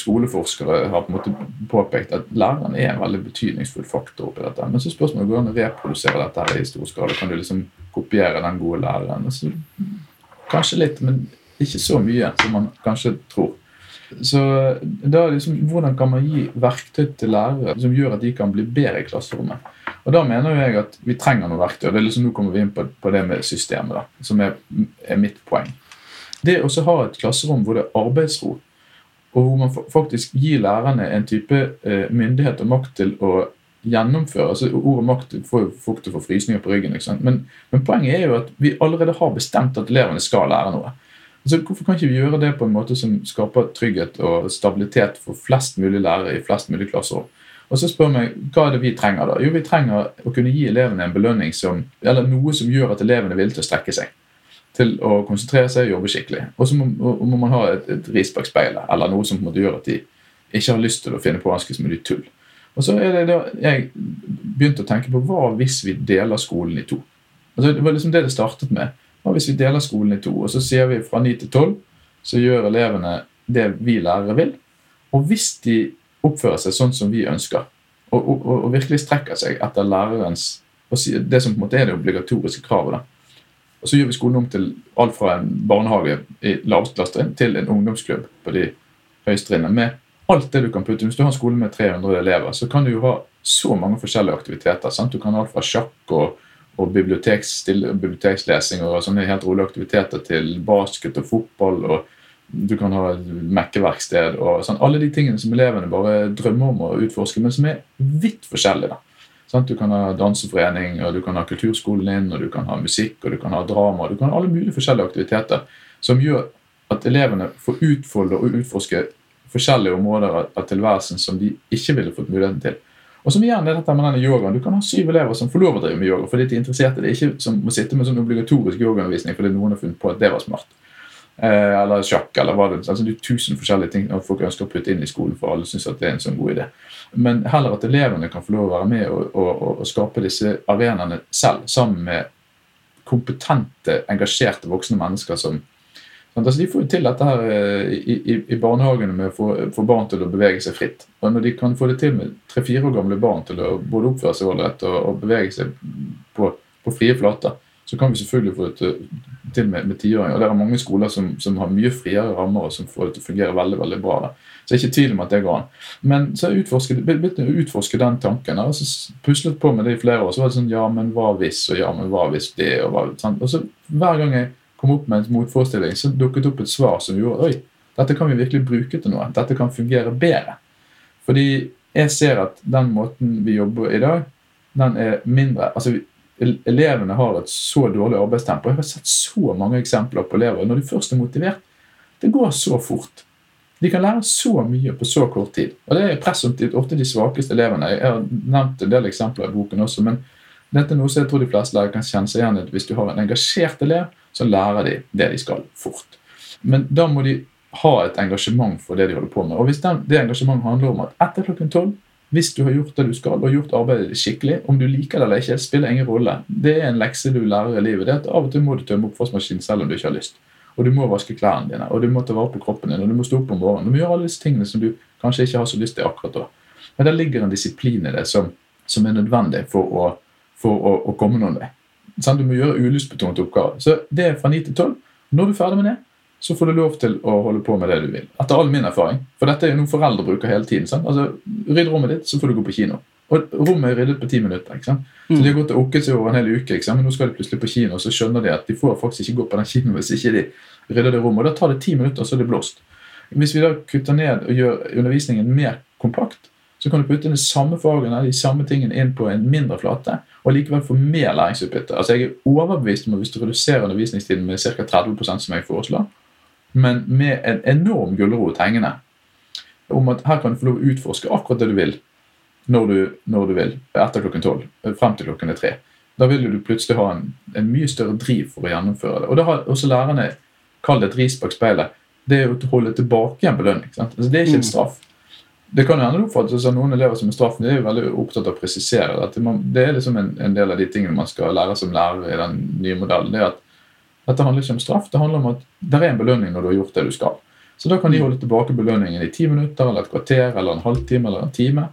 E: skoleforskere har på en måte påpekt, at læreren er en veldig betydningsfull faktor. oppi dette. Men så spørsmålet går an å reprodusere dette her i stor skala. Kan du liksom kopiere den gode læreren? Altså, kanskje litt, men ikke så mye som man kanskje tror. Så da liksom, Hvordan kan man gi verktøy til lærere som gjør at de kan bli bedre i klasserommet? Og Da mener jeg at vi trenger noen verktøy. og det er liksom, Nå kommer vi inn på, på det med systemet, da, som er, er mitt poeng. Det å ha et klasserom hvor det er arbeidsro, og hvor man faktisk gir lærerne en type eh, myndighet og makt til å gjennomføre altså Ordet makt får jo folk til å få frysninger på ryggen. Men, men poenget er jo at vi allerede har bestemt at elevene skal lære noe. Altså, hvorfor kan ikke vi gjøre det på en måte som skaper trygghet og stabilitet for flest mulig lærere i flest mulig klasserom? Og så spør meg, Hva er det vi trenger da? Jo, Vi trenger å kunne gi elevene en belønning som, eller noe som gjør at elevene vil til å strekke seg. Til å konsentrere seg og jobbe skikkelig. Og så må, må man ha et, et ris bak speilet, eller noe som gjør at de ikke har lyst til å finne på ganske mye tull. Og så er det da jeg begynte å tenke på hva hvis vi deler skolen i to? Altså, det var liksom det det startet med. Hva hvis vi deler skolen i to, og så sier vi fra 9 til 12 så gjør elevene det vi lærere vil. Og hvis de oppfører seg sånn som vi ønsker, og, og, og, virkelig strekker seg etter lærerens det som på en måte er det obligatoriske kravet, da. og så gjør vi skolen om til alt fra en barnehage i laveste til en ungdomsklubb på de høyeste trinnene. Med alt det du kan putte. Hvis du har en skole med 300 elever, så kan du jo ha så mange forskjellige aktiviteter. Sant? Du kan ha alt fra sjakk og, og bibliotekslesing og sånne helt rolige aktiviteter til basket og fotball. og Du kan ha et mekkeverksted og sånn. Alle de tingene som elevene bare drømmer om å utforske, men som er vidt forskjellige. Sant? Du kan ha danseforening, og du kan ha kulturskolen din, og du kan ha musikk, og du kan ha drama. Du kan ha alle mulige forskjellige aktiviteter som gjør at elevene får utfolde og utforske forskjellige områder av- tilværelsen som de ikke ville fått muligheten til. Og som igjen er dette med denne yogaen. Du kan ha syv elever som får lov å drive med yoga fordi de er interessert i det. Ikke som må sitte med sånn obligatorisk yogaundervisning fordi noen har funnet på at det var smart. Eh, eller sjakk, eller hva det altså Det er tusen forskjellige ting folk ønsker å putte inn i skolen for alle syns det er en sånn god idé. Men heller at elevene kan få lov å være med og, og, og, skape disse arenaene selv, sammen med kompetente, engasjerte voksne mennesker som altså De får jo til dette her eh, i, i, i barnehagene med å få, få barn til å bevege seg fritt. Og når de kan få det til med tre-fire år gamle barn til å både oppføre seg ålreit og, og bevege seg på, på frie flater, så kan vi selvfølgelig få det til, til med, med tiåringer. Det er mange skoler som, som har mye friere rammer og som får det til å fungere veldig veldig bra. Da. Så jeg er ikke i tvil om at det går an. Men så har jeg begynt å utforske den tanken. og så puslet på med det i flere år. Så var det sånn Ja, men hva hvis? Og ja, men hva hvis det? Og, hva, sånn. og så hver gang jeg kom opp med en motforestilling, så dukket opp et svar som gjorde Oi, dette kan vi virkelig bruke til noe. Dette kan fungere bedre. Fordi jeg ser at den måten vi jobber i dag, den er mindre altså Elevene har et så dårlig arbeidstempo. Jeg har sett så mange eksempler på elever. Når de først er motivert, det går så fort. De kan lære så mye på så kort tid. Og det er presumptivt ofte de svakeste elevene. Jeg har nevnt en del eksempler i boken også, men dette er noe som jeg tror de fleste lærere kan kjenne seg igjen i. Hvis du har en engasjert elev, så lærer de det de skal, fort. Men da må de ha et engasjement for det de holder på med. Og hvis det engasjementet handler om at etter klokken tolv hvis du har gjort det du skal, og gjort arbeidet skikkelig, om du liker det eller ikke, spiller ingen rolle. Det er en lekse du lærer i livet. det er at Av og til må du tømme oppvaskmaskinen selv om du ikke har lyst. Og du må vaske klærne dine, og du må ta vare på kroppen din, og du må stå opp om morgenen. Du må gjøre alle disse tingene som du kanskje ikke har så lyst til akkurat da. Men der ligger en disiplin i det som, som er nødvendig for å, for å, å komme noen vei. Sånn, Du må gjøre ulystbetonte oppgaver. Så det er fra 9 til 12. Når du er ferdig med det, så får du lov til å holde på med det du vil. Etter all min erfaring. For dette er jo noe foreldre bruker hele tiden. Sant? Altså, Rydd rommet ditt, så får du gå på kino. Og rommet er ryddet på ti minutter. ikke sant? Så De har gått og okket seg over en hel uke, ikke sant? men nå skal de plutselig på kino, og så skjønner de at de får faktisk ikke gå på den kinoen hvis ikke de rydder det rommet. Og Da tar det ti minutter, så er det blåst. Hvis vi da kutter ned og gjør undervisningen mer kompakt, så kan du putte de samme fagene, de samme tingene inn på en mindre flate, og likevel få mer læringsutbytte. Altså Jeg er overbevist om at hvis du reduserer undervisningstiden med ca. 30% som jeg foreslår, men med en enorm gulrot hengende om at her kan du få lov å utforske akkurat det du vil når du, når du vil, etter klokken tolv, frem til klokken er tre. Da vil du plutselig ha en, en mye større driv for å gjennomføre det. Og det har også lærerne kalt et ris bak speilet. Det er å holde tilbake en belønning. Altså, det er ikke en straff. Det kan jo hende oppfattes av noen elever som en straff, men de er veldig opptatt av å presisere man, det er liksom en, en del av de tingene man skal lære som lærer i den nye modellen. det er at dette handler ikke om straff, det handler om at det er en belønning når du har gjort det du skal. Så da kan de holde tilbake belønningen i ti minutter eller et kvarter eller en halvtime eller en time.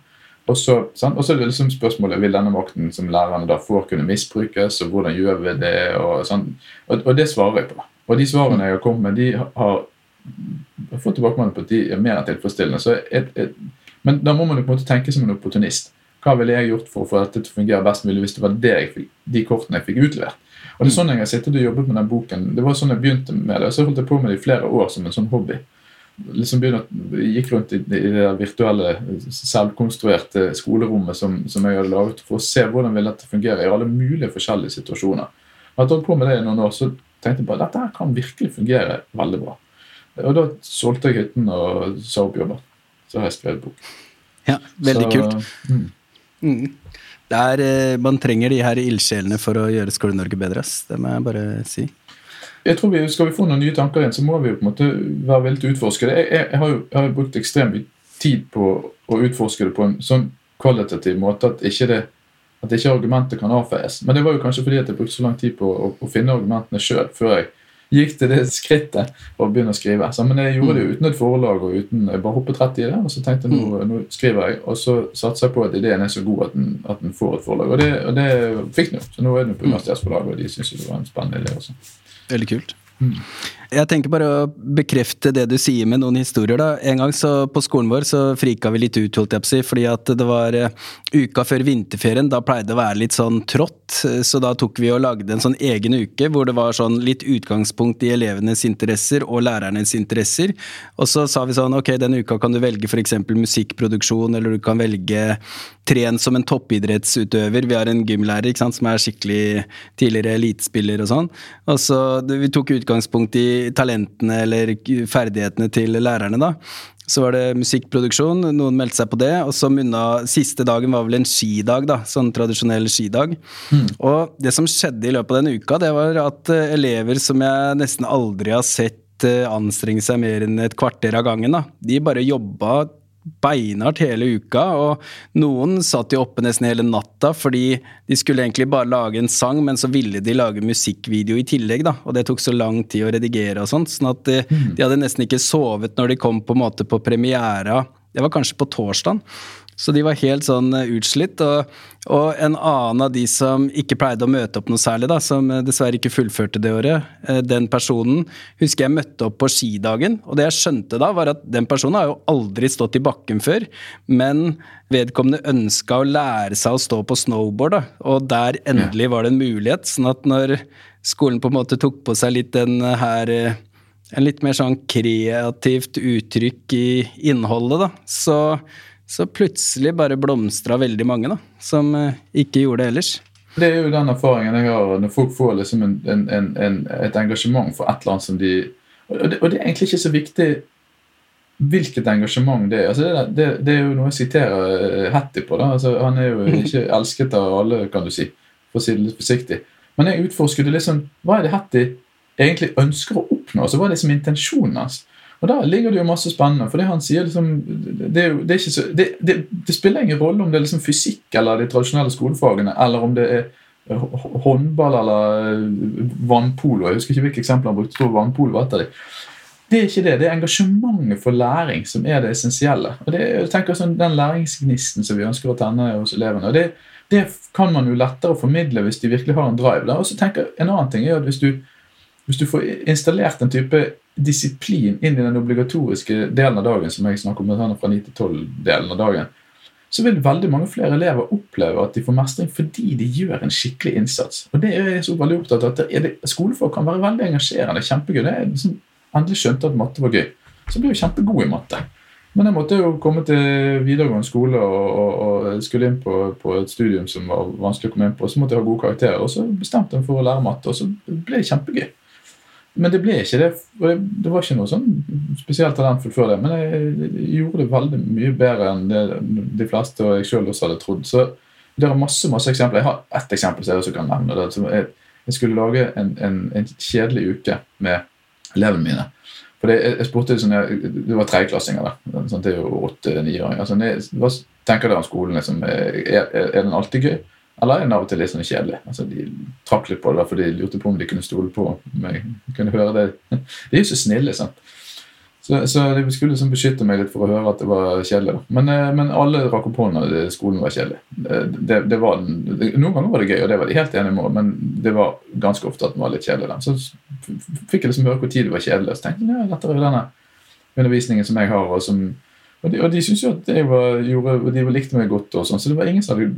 E: Og så, og så er det liksom spørsmålet vil denne makten som lærerne da får, kunne misbrukes, og hvordan gjør vi det? Og, og, og det svarer jeg på. Og de svarene jeg har kommet med, de har har fått tilbakemelding på at de er mer enn tilfredsstillende. Så et, et, men da må man jo på en måte tenke som en opportunist. Hva ville jeg gjort for å få dette til å fungere best mulig hvis det var det fikk, de kortene jeg fikk utlevert? Og det er sånn jeg har sittet og jobbet med den boken. Det var sånn jeg begynte med det, og så holdt jeg på med det i flere år som en sånn hobby. Liksom begynte, Gikk rundt i, i det virtuelle, selvkonstruerte skolerommet som, som, jeg hadde laget for å se hvordan ville dette fungere i alle mulige forskjellige situasjoner. Og etter å på med det i noen år, så tenkte jeg bare dette her kan virkelig fungere veldig bra. Og da solgte jeg hytten og sa opp jobben. Så har jeg skrevet bok.
D: Ja, veldig
E: Så,
D: kult.
E: Mm.
D: Mm. Er, eh, man trenger de her ildsjelene for å gjøre Skole-Norge bedre. Det må jeg bare si.
E: Jeg tror vi, Skal vi få noen nye tanker igjen, så må vi jo på en måte være villige til å utforske det. Jeg, jeg, jeg, har jo jeg har brukt ekstremt mye tid på å utforske det på en sånn kvalitativ måte at ikke det at ikke argumentet kan avfeies. Men det var jo kanskje fordi at jeg brukte så lang tid på å, å finne argumentene sjøl før jeg gikk til det skrittet å begynne å skrive. Så, men jeg gjorde det jo uten et forlag og uten Jeg bare hoppet rett i det, og så tenkte jeg nå, nå skriver jeg. Og så satser jeg på at ideen er så god at den, at den får et forlag. Og det, og det fikk den jo. Så nå er den på Universitetsforlaget, og de syns det var en spennende idé også.
D: Veldig kult. Jeg tenker bare å bekrefte det du sier med noen historier. da. En gang så på skolen vår så frika vi litt ut, holdt jeg på å si, fordi at det var eh, uka før vinterferien. Da pleide det å være litt sånn trått, så da tok vi og lagde en sånn egen uke hvor det var sånn litt utgangspunkt i elevenes interesser og lærernes interesser. Og så sa vi sånn ok, denne uka kan du velge f.eks. musikkproduksjon, eller du kan velge tren som en toppidrettsutøver. Vi har en gymlærer ikke sant, som er skikkelig tidligere elitespiller og sånn. Og så Vi tok utgangspunkt i talentene eller ferdighetene til lærerne, da. Så var det musikkproduksjon, noen meldte seg på det. Og så munna siste dagen var vel en skidag, da. Sånn tradisjonell skidag. Og det som skjedde i løpet av den uka, det var at eh, elever som jeg nesten aldri har sett eh, anstrenge seg mer enn et kvarter av gangen, da. De bare jobba beinhardt hele uka, og noen satt jo oppe nesten hele natta fordi de skulle egentlig bare lage en sang, men så ville de lage musikkvideo i tillegg, da, og det tok så lang tid å redigere og sånt, sånn at de, de hadde nesten ikke sovet når de kom på en måte på premiera. Det var kanskje på torsdagen. Så de var helt sånn eh, utslitt. Og, og en annen av de som ikke pleide å møte opp noe særlig, da, som eh, dessverre ikke fullførte det året, eh, den personen husker jeg møtte opp på skidagen. Og det jeg skjønte da, var at den personen har jo aldri stått i bakken før, men vedkommende ønska å lære seg å stå på snowboard, da. Og der endelig var det en mulighet. Sånn at når skolen på en måte tok på seg litt den her en litt mer sånn kreativt uttrykk i innholdet, da, så, så plutselig bare blomstra veldig mange, da, som eh, ikke gjorde det ellers.
E: Det er jo den erfaringen jeg har når folk får liksom en, en, en, et engasjement for et eller annet som de og det, og det er egentlig ikke så viktig hvilket engasjement det er. Altså det, det, det er jo noe jeg siterer eh, Hattie på. altså Han er jo ikke elsket av alle, kan du si, for å si det litt forsiktig. Men jeg utforsket liksom Hva er det Hattie egentlig ønsker å oppnå? altså Hva er det som er intensjonen hans? Og Der ligger det jo masse spennende. for det han sier liksom, det, jo, det, så, det, det, det spiller ingen rolle om det er liksom fysikk eller de tradisjonelle skolefagene, eller om det er håndball eller eh, vannpolo. Jeg husker ikke hvilke eksempler han brukte. Vannpolo var et av de. Det er ikke det. Det er engasjementet for læring som er det essensielle. Og det er tenker sånn, Den læringsgnisten som vi ønsker å tenne hos elevene. og det, det kan man jo lettere formidle hvis de virkelig har en drive. Der. Og så tenker En annen ting er at hvis du, hvis du får installert en type disiplin inn i den obligatoriske delen av dagen, som jeg snakker om fra 9 til 12-delen av dagen, så vil veldig mange flere elever oppleve at de får mestring fordi de gjør en skikkelig innsats. Og det er jeg så veldig opptatt av. at er kan være veldig engasjerende. kjempegøy. Det er liksom, Endelig skjønte at matte var gøy. Så ble jeg kjempegod i matte. Men jeg måtte jo komme til videregående skole og, og, og skulle inn på, på et studium som var vanskelig å komme inn på. Så måtte jeg ha gode karakterer, og så bestemte jeg meg for å lære matte, og så ble det kjempegøy. Men det ble ikke det. det- var ikke noe sånn spesielt talentfullt før det. Men jeg, gjorde det veldig mye bedre enn det de fleste og jeg sjøl også hadde trodd. Så det er masse masse eksempler. Jeg har ett eksempel som jeg også kan nevne. Det, jeg skulle lage en, en, en kjedelig uke med elevene mine. For jeg, jeg spurte sånn, jeg, Det var tredjeklassinger. sånn, Det er jo åtte-niåringer. Altså, jeg- hva tenker dere om skolen? Liksom, er, er den alltid gøy? Eller er den av og til litt sånn kjedelig? Altså, de trakk litt på det, for de lurte på om de kunne stole på meg. Kunne høre det. De er jo så snille, sant. Så, så de skulle liksom beskytte meg litt for å høre at det var kjedelig. Men, eh, men alle rakk opp hånda da skolen var kjedelig. Eh, Det, det var, noen ganger var det gøy, og det var de helt enige med, men det var ganske ofte at den var litt kjedelig. da. Så fikk jeg liksom høre hvor tid det var kjedelig, og så tenkte jeg ja, dette er jo denne undervisningen som jeg har. og som og de, og de syntes jo at jeg var, gjorde, de likte meg godt, og sånn, så det var ingen som hadde,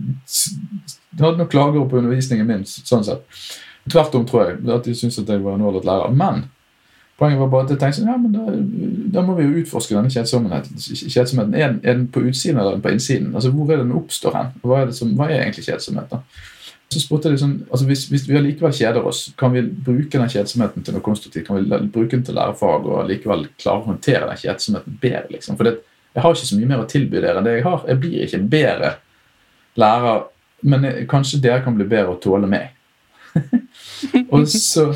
E: de hadde noen klager på undervisningen min. sånn sett. Tvert om, tror jeg, at de syntes at jeg var en ålreit lærer. Men poenget var bare at jeg tenkte sånn, ja, men da, da må vi jo utforske denne kjedsomheten. kjedsomheten. Er, den- er den på utsiden eller er på innsiden? Altså, Hvor er den oppstår hen? Hva er, som, hva er egentlig kjedsomhet? da? Så spurte de sånn, altså hvis, hvis vi allikevel kjeder oss, kan vi bruke den kjedsomheten til noe konstruktivt? Kan vi bruke den til å lære fag og likevel klare å håndtere den kjedsomheten bedre? liksom? For det, jeg har ikke så mye mer å tilby dere enn det jeg har. Jeg blir ikke en bedre lærer, men jeg, kanskje dere kan bli bedre å tåle meg. *laughs* og, så,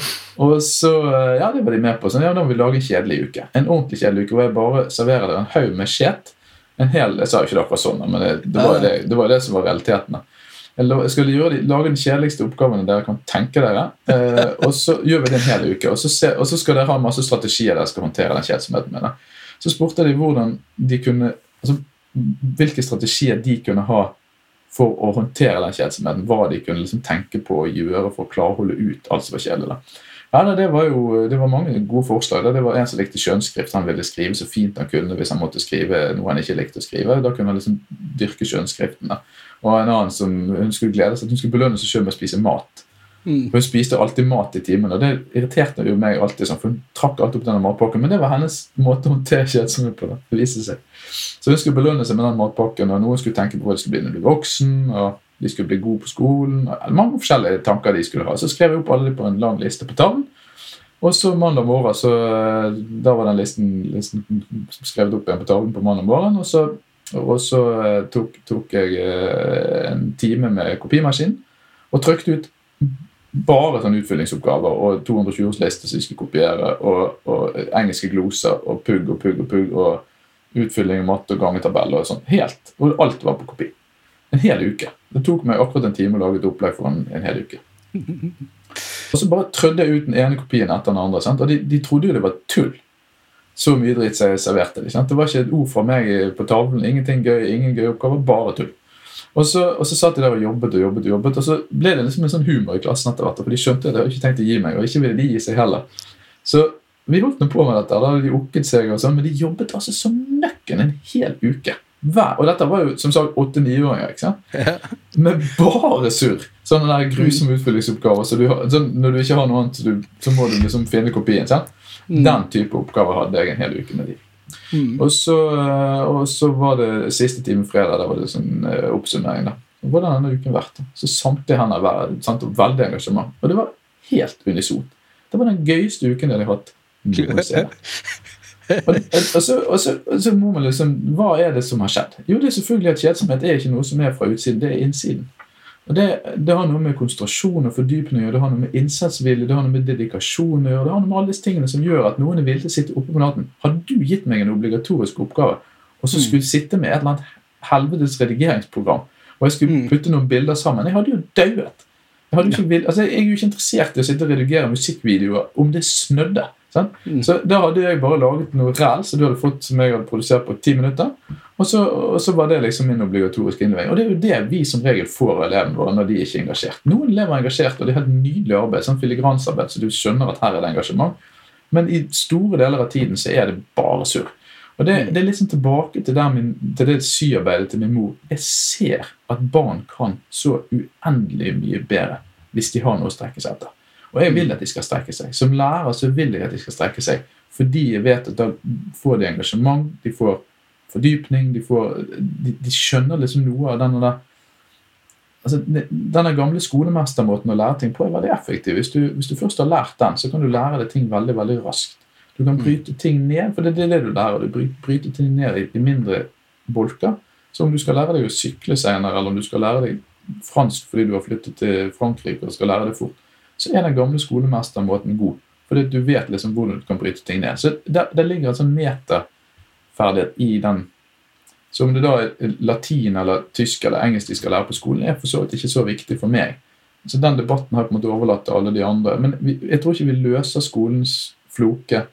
E: og så Ja, det var de med på. Sånn, ja, da må vi lage en kjedelig uke. En ordentlig kjedelig uke hvor jeg bare serverer dere en haug med skjet. En hel, Jeg sa jo ikke det akkurat sånn, men det, det, var det, det var det som var realiteten. Jeg skulle gjøre de, lage de kjedeligste oppgavene dere kan tenke dere. Eh, og så gjør vi det en hel uke. Og så, se, og så skal dere ha masse strategier dere skal håndtere den kjedsomheten med. da. Så spurte de hvordan de kunne, altså, hvilke strategier de kunne ha for å håndtere den kjedsomheten. Hva de kunne liksom tenke på å gjøre for å klare å holde ut alt som var kjedelig. Ja, det var jo det var mange gode forslag. Det var En som likte skjønnskrift. Han ville skrive så fint han kunne hvis han måtte skrive noe han ikke likte å skrive. Da kunne han liksom dyrke skjønnskriften. Og en annen som hun skulle glede seg til hun skulle belønne seg selv med å spise mat.
D: Mm.
E: Hun spiste alltid mat i timen, og det irriterte jo meg alltid. sånn, for Hun trakk alltid opp denne matpakken, men det var hennes måte å håndtere kjedsomhet på. da, det viste seg. Så hun skulle belønne seg med den matpakken, og noen skulle tenke på hva de skulle bli når du ble voksen. og de skulle bli gode på skolen. og Mange forskjellige tanker de skulle ha. Så skrev jeg opp alle på en lang liste på tavlen. Og så mandag morgen, så da var den listen, listen skrevet opp igjen på tavlen på mandag morgen. Og så, og så eh, tok, tok jeg eh, en time med kopimaskin og trykte ut bare sånne utfyllingsoppgaver og 220-årslister som de skulle kopiere, og, og engelske gloser og pugg og pugg og pugg og utfylling av matte og gangetabeller og sånn. Helt. Og alt var på kopi. En hel uke. Det tok meg akkurat en time å lage et opplegg for en, en hel uke. Og så bare trødde jeg ut den ene kopien etter den andre. Sant? Og de, de trodde jo det var tull. Så mye dritt jeg serverte. dem. Det var ikke et ord fra meg på tavlen. Ingenting gøy, ingen gøye oppgaver, bare tull. Og så, og så satt de der og jobbet og jobbet, og jobbet, og så ble det liksom en sånn humor i klassen etter hvert. For de skjønte at jeg hadde ikke tenkt å gi meg, og ikke ville de gi seg heller. Så vi holdt nå på med dette. Da de okket seg, og sånn, men de jobbet altså som nøkken en hel uke. Hver, og dette var jo som sagt åtte-niåringer. ikke sant? Med bare surr. Sånne der grusomme utfyllingsoppgaver. Så du, har- sånn, når du ikke har noe annet, så, du, så må du liksom finne kopien. sant? Den type oppgaver hadde jeg en hel uke med de.
D: Mm.
E: Og så, eh, og så var det siste time fredag. Da var det sånn eh, oppsummering. da. Hvordan har denne uken vært? da? Så samtlige hender hver, sant, veldig engasjement. Og det var helt unisont. Det var den gøyeste uken jeg hadde hatt noensinne. *laughs* Og, og, så, og, så, og så må man liksom Hva er det som har skjedd? Jo, det er selvfølgelig at kjedsomhet er ikke noe som er fra utsiden, det er innsiden. Og det, det har noe med konsentrasjon og fordypning å gjøre, det har noe med innsatsvilje, det har noe med dedikasjon å gjøre, det har noe med alle disse tingene som gjør at noen er villig til å sitte oppe på natten. Hadde du gitt meg en obligatorisk oppgave, og så skulle sitte med et eller annet helvetes redigeringsprogram, og jeg skulle
D: Mm.
E: putte noen bilder sammen, jeg hadde jo dauet. Jeg, hadde ikke altså jeg er jo ikke interessert i å sitte og redigere musikkvideoer om det snødde. Sant?
D: Mm.
E: Så da hadde jeg bare laget noe ræl som du hadde fått som jeg hadde produsert på ti minutter. Og så, og så var det liksom min obligatoriske innlevering. Og det er jo det vi som regel får av elevene våre når de ikke er engasjert. Noen elever er engasjert, og det er helt nydelig arbeid, sånn filigransarbeid, så du skjønner at her er det engasjement. Men i store deler av tiden så er det bare surr. Og det, det er liksom tilbake til, min, til det syarbeidet til min mor. Jeg ser at barn kan så uendelig mye bedre hvis de har noe å strekke seg etter. Og jeg vil at de skal strekke seg. Som lærer så vil jeg at de skal strekke seg. Fordi jeg vet at da får de engasjement, de får fordypning, de, får, de, de skjønner liksom noe av denne der altså, Denne gamle skolemestermåten å lære ting på er veldig effektiv. Hvis du, hvis du først har lært den, så kan du lære deg ting veldig veldig raskt. Du kan bryte ting ned, for det er det du lærer. Du bry- bryter ting ned i, i mindre bolker. Så om du skal lære deg å sykle senere, eller om du skal lære deg fransk fordi du har flyttet til Frankrike og skal lære det fort, så er den gamle skolemestermåten god. Fordi du vet liksom hvordan du kan bryte ting ned. Så der, der ligger en sånn meterferdighet i den Så om det da er latin eller tysk eller engelsk de skal lære på skolen, er for så vidt ikke så viktig for meg. Så den debatten har jeg på en måte overlatt til alle de andre. Men vi, jeg tror ikke vi løser skolens floke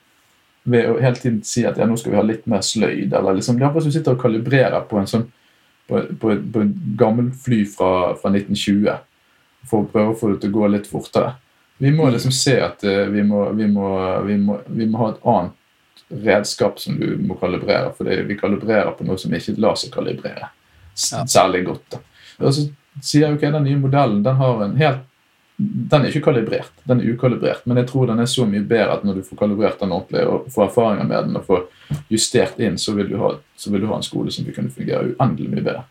E: ved å hele tiden si at ja, nå skal vi ha litt mer sløyd. eller liksom, Det er akkurat som du sitter og kalibrerer på en sånn på, på, på en gammel fly fra, fra 1920 for å prøve å få det til å gå litt fortere. Vi må liksom se at eh, vi må, vi må, vi må, vi må ha et annet redskap som du må kalibrere, for vi kalibrerer på noe som ikke lar seg kalibrere særlig godt. da. Og så sier jeg ok, den nye modellen den har en helt den er ikke kalibrert, den er ukalibrert, men jeg tror den er så mye bedre at når du får kalibrert den ordentlig og får erfaringer med den og får justert inn, så vil du ha, så vil du ha en skole som vil kunne fungere uendelig mye bedre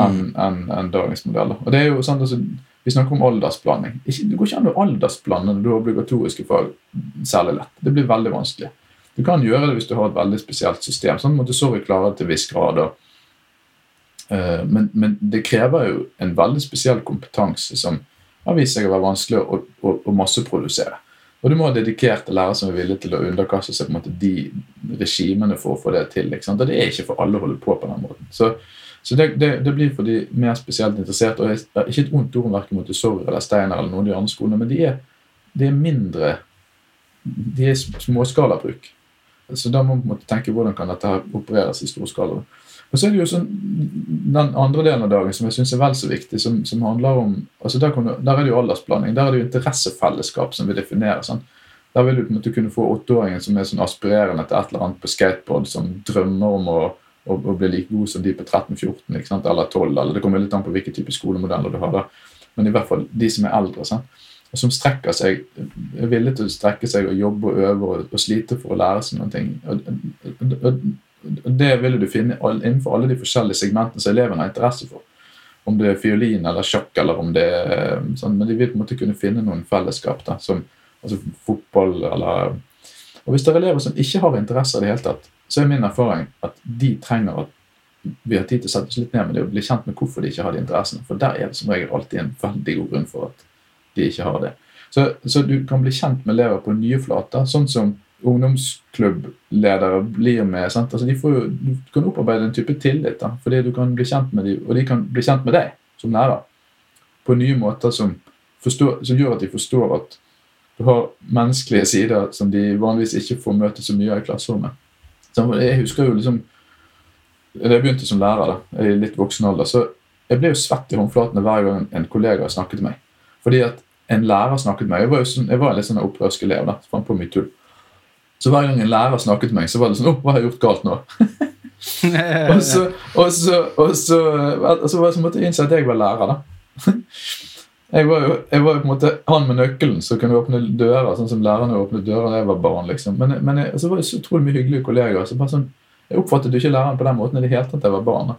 E: enn en, en dagens modeller. Og det er jo sånn, altså, Vi snakker om aldersplanning. Det går ikke an å aldersblande når du har obligatoriske fag særlig lett. Det blir veldig vanskelig. Du kan gjøre det hvis du har et veldig spesielt system. sånn Montessori klarer det til viss grad. Eh, men, men det krever jo en veldig spesiell kompetanse som har vist seg å være vanskelig å, å, å masseprodusere. Og du må ha dedikerte lærere som er villige til å underkaste seg på en måte de regimene for å få det til. Og det er ikke for alle å holde på på den måten. Så, så det, det, det blir for de mer spesielt interesserte. Og jeg ikke et ondt ord verken Montessori eller Steiner eller noen av de andre skolene, men de er, de er mindre De er småskalabruk. Så da må man på en måte tenke hvordan kan dette opereres i storskala. Og så er det jo sånn, Den andre delen av dagen som jeg syns er vel så viktig, som, som handler om altså der, du, der er det jo aldersblanding. Der er det jo interessefellesskap som vi definerer. sånn. Der vil du på en måte kunne få åtteåringen som er sånn aspirerende til et eller annet på skateboard, som drømmer om å, å, og bli like god som de på 13-14 eller 12. eller Det kommer litt an på hvilken type skolemodeller du har. da. Men i hvert fall de som er eldre. sant? og som strekker seg, er villig til å strekke seg og jobbe og øve og, og slite for å lære seg noen ting. Og, og, og, og Det vil du finne innenfor alle de forskjellige segmentene som elevene har interesse for. Om det er fiolin eller sjakk, eller om det er sånn, men de vil på en måte kunne finne noen fellesskap. da, som altså fotball eller Og Hvis det er elever som ikke har interesse i det hele tatt, så er min erfaring at de trenger at vi har tid til å sette oss litt ned med det og bli kjent med hvorfor de ikke har de interessene. For der er det som regel alltid en veldig god grunn for at de ikke har det. Så, så du kan bli kjent med elever på nye flater, sånn som ungdomsklubbledere blir med. Sant? Altså de får jo, du kan opparbeide en type tillit, da, fordi du kan bli kjent med dem, og de kan bli kjent med deg som lærer på nye måter som, forstår, som gjør at de forstår at du har menneskelige sider som de vanligvis ikke får møte så mye av i klasserommet. Så jeg husker jo liksom Da jeg begynte som lærer, da, i litt voksen alder, så jeg ble jo svett i håndflatene hver gang en kollega snakket til meg. Fordi at en lærer snakket med meg Jeg var jo sånn, jeg var en litt sånn opprørsk elev. da, fant på mye tull. Så hver gang en lærer snakket med meg, så var det sånn 'Å, hva har jeg gjort galt nå?' *laughs* og så, og så, og så, og så måtte jeg innse at jeg var lærer, da. Jeg var jo jeg var på en måte han med nøkkelen som kunne åpne dører, sånn som lærerne åpnet dører da jeg var barn. liksom. Men, men jeg, så var det så utrolig mye hyggelige kollegaer. så bare sånn, Jeg oppfattet ikke læreren på den måten i det hele tatt jeg var barn.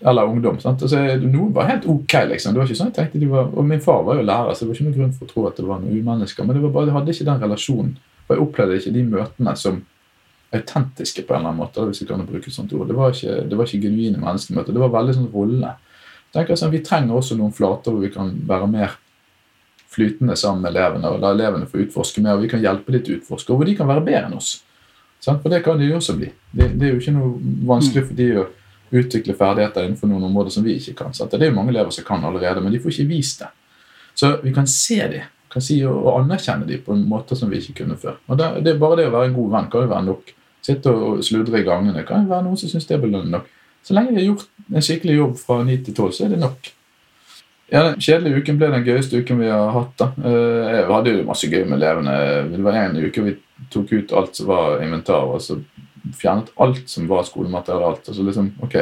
E: Eller ungdom. sant? Altså, så Noen var helt ok, liksom. Det var ikke sånn jeg tenkte de var, Og min far var jo lærer, så det var ikke noen grunn for å tro at det var noen umennesker. Men det var bare, jeg hadde ikke den relasjonen. Og jeg opplevde ikke de møtene som autentiske på en eller annen måte. hvis jeg kan bruke et sånt ord. Det var ikke, det var ikke genuine menneskemøter. Det var veldig sånn rolle. Jeg sånn, Vi trenger også noen flater hvor vi kan være mer flytende sammen med elevene, og la elevene få utforske mer, og vi kan hjelpe dem til å utforske, og hvor de kan være bedre enn oss. Sant? For det kan de jo også bli. Det, det er jo ikke noe vanskelig for de å utvikle ferdigheter innenfor noen områder som vi ikke kan. Sant? Det er jo mange elever som kan allerede, men de får ikke vist det. Så vi kan se dem, kan si og, anerkjenne dem på en måte som vi ikke kunne før. Og det, det Bare det å være en god venn kan jo være nok. Sitte og sludre i gangene kan jo være noen som syns det er belønnende nok. Så lenge de har gjort en skikkelig jobb fra 9 til 12, så er det nok. Ja, Den kjedelige uken ble den gøyeste uken vi har hatt. da. Vi Jeg hadde jo masse gøy med elevene. Det var en uke vi tok ut alt som var inventar, og så fjernet alt som var skolemateriale. alt, og så liksom, ok,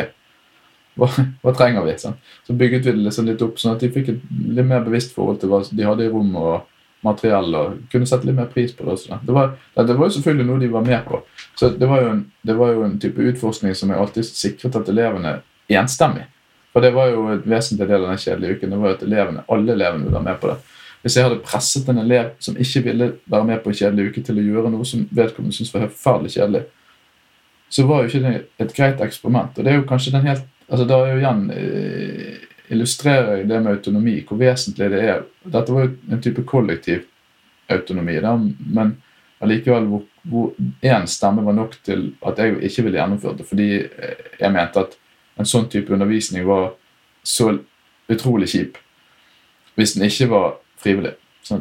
E: hva, hva trenger vi? Sånn? Så bygget vi det liksom litt opp, sånn at de fikk et litt mer bevisst forhold til hva de hadde i rom og materiell, og kunne sette litt mer pris på det. også. Det var, det var jo selvfølgelig noe de var med på. Så det var en, det var jo en type utforskning som jeg alltid sikret at elevene enstemmig for det var jo et vesentlig del av den kjedelige uken. det var jo at elevene, Alle elevene ville være med på det. Hvis jeg hadde presset en elev som ikke ville være med på en kjedelig uke, til å gjøre noe som vedkommende syntes var forferdelig kjedelig, så var jo ikke det et greit eksperiment. Og det er jo kanskje den helt altså Da er jo igjen eh, illustrerer jeg det med autonomi, hvor vesentlig det er. Dette var jo en type kollektiv autonomi, da, men allikevel hvor, hvor én stemme var nok til at jeg ikke ville gjennomføre det, fordi jeg mente at en sånn type undervisning var så utrolig kjip hvis den ikke var frivillig. Så,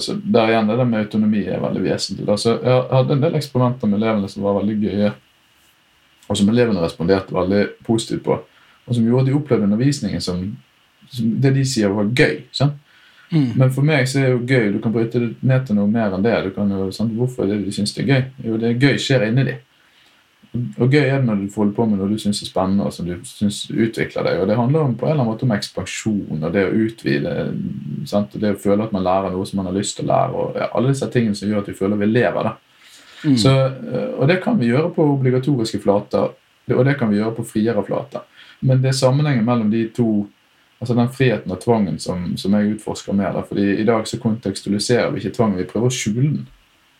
E: så der igjen, det der med autonomi er veldig vesentlig. Da. Så jeg hadde en del eksperimenter med elevene som var veldig gøye, og som elevene responderte veldig positivt på, og som gjorde at de opplevde undervisningen som, som det de sier var gøy.
D: Mm.
E: Men for meg så er det jo gøy. Du kan bryte det ned til noe mer enn det. Du kan jo, sant? Hvorfor er det de syns det er gøy? Jo, det er gøy skjer inni de. Og gøy er det når du får holde på med noe du syns er spennende og som du synes utvikler deg. Og det handler om, på en eller annen måte om ekspansjon og det å utvide. Sant? Og det å føle at man lærer noe som man har lyst til å lære. og ja, Alle disse tingene som gjør at vi føler vi lever. da.
D: Mm.
E: Så, øh, og det kan vi gjøre på obligatoriske flater, og det kan vi gjøre på friere flater. Men det er sammenhengen mellom de to altså den friheten og tvangen som, som jeg utforsker mer. Da. fordi I dag så kontekstualiserer vi ikke tvangen, vi prøver å skjule den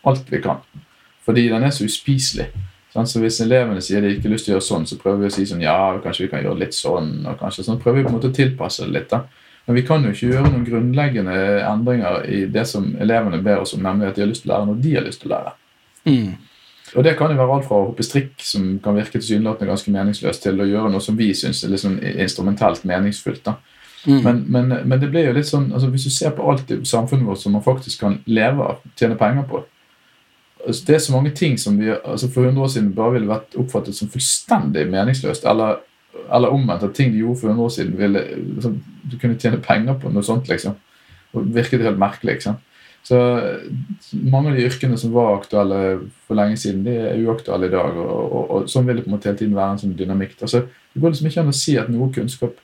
E: alt vi kan. Fordi den er så uspiselig. Sånn, Så Hvis elevene sier de ikke har lyst til å gjøre sånn, så prøver vi å si sånn, ja, kanskje vi kan gjøre litt sånn. og kanskje sånn, prøver vi på en måte å tilpasse det litt. da. Men vi kan jo ikke gjøre noen grunnleggende endringer i det som elevene ber oss om, nemlig at de har lyst til å lære når de har lyst til å lære.
D: Mm.
E: Og Det kan jo være alt fra å hoppe strikk, som kan virke tilsynelatende ganske meningsløst, til å gjøre noe som vi syns er litt sånn instrumentelt meningsfullt. da.
D: Mm.
E: Men, men, men det blir jo litt sånn, altså hvis du ser på alt i samfunnet vårt som man faktisk kan leve av, tjene penger på altså Det er så mange ting som vi altså for 100 år siden bare ville vært oppfattet som fullstendig meningsløst. Eller, eller omvendt, at ting de gjorde for 100 år siden, ville, liksom, du kunne tjene penger på noe sånt. liksom. Og virket helt merkelig. ikke sant? Så mange av de yrkene som var aktuelle for lenge siden, de er uaktuelle i dag. Og, og, og sånn vil det på en måte hele tiden være en sånn dynamikk. Altså, det går liksom ikke an å si at noe kunnskap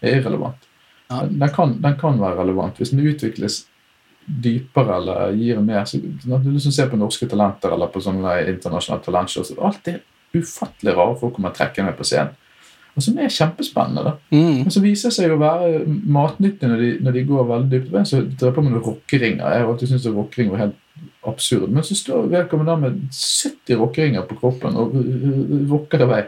E: er irrelevant.
D: Ja.
E: Den, kan, den kan være relevant hvis den utvikles dypere eller gir mer. Så, når du liksom ser på norske talenter eller på sånne internasjonale talentshows, alt er ufattelig rare folk kommer trekkende på scenen. Og som er kjempespennende.
D: Mm.
E: Men så viser det seg å være matnyttig når de, når de går veldig dypt. på Så drar på med noen rockeringer. Jeg har alltid syntes at rockering var helt absurd. Men så står vedkommende der med 70 rockeringer på kroppen og rocker i vei.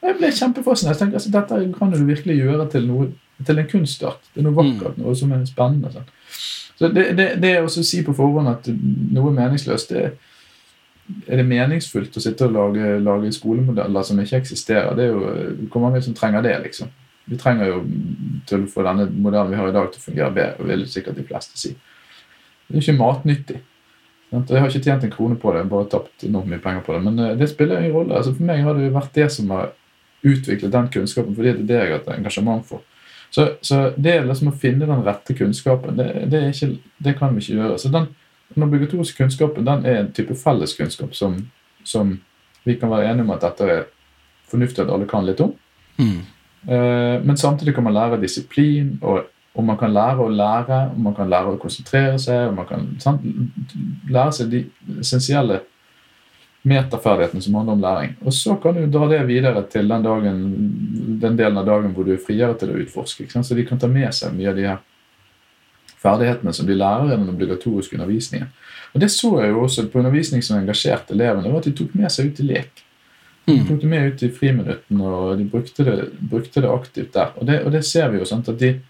E: Og jeg ble kjempefascinert. Jeg tenkte, altså, Dette kan du virkelig gjøre til, noe, til en kunstart. Det er noe vakkert, noe som er spennende. Sånn. Så det, det, det å si på forhånd at noe er meningsløst, det er det meningsfullt å sitte og lage, lage skolemodeller som ikke eksisterer. Det er jo, Hvor mange som trenger det, liksom? Vi trenger jo til å få denne modellen vi har i dag, til å fungere bedre, vil sikkert de fleste si. Det er ikke matnyttig. Sant? Jeg har ikke tjent en krone på det, bare tapt enormt mye penger på det. Men eh, det spiller ingen rolle. Altså, for meg har det vært det som har utviklet den kunnskapen, fordi det er det jeg har hatt engasjement for. Så, så det er liksom å finne den rette kunnskapen, det, det, er ikke, det kan vi ikke gjøre. Så den, den obligatoriske kunnskapen den er en type felleskunnskap som, som vi kan være enige om at dette er fornuftig at alle kan litt om.
D: Mm.
E: Eh, men samtidig kan man lære disiplin, og, og man kan lære å lære, og man kan lære å konsentrere seg, og man kan sant, lære seg de essensielle metaferdighetene som handler om læring. Og så kan du dra det videre til den, dagen, den delen av dagen hvor du er friere til å utforske. Ikke sant? Så de kan ta med seg mye av de her ferdighetene som de lærer i den obligatoriske undervisningen. Og Det så jeg jo også på undervisning som engasjerte elevene, var at de tok med seg ut i lek. De
D: Mm.
E: tok det med ut i friminuttene, og de brukte det, brukte det aktivt der. Og det, og det ser vi jo, sant, at de,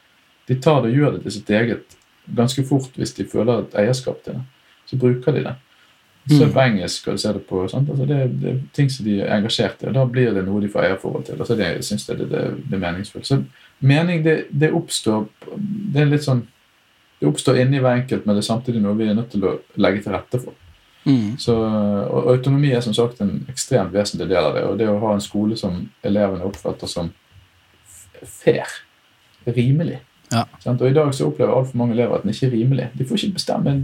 E: de tar det og gjør det til sitt eget ganske fort hvis de føler et eierskap til det. Så bruker de det. Så
D: Mm.
E: på engelsk og du se det på. Altså det, det er ting som de er engasjert i, og da blir det noe de får eierforhold til. Altså det synes jeg det, det, det er meningsfullt. Så mening, det, det oppstår Det er litt sånn det oppstår inni hver enkelt, men det er samtidig noe vi er nødt til å legge til rette for.
D: Mm.
E: Så, og Autonomi er som sagt en ekstremt vesentlig del av det. Og det å ha en skole som elevene oppfatter som fair, rimelig.
D: Ja.
E: Og I dag så opplever altfor mange elever at den ikke er rimelig. De får ikke bestemme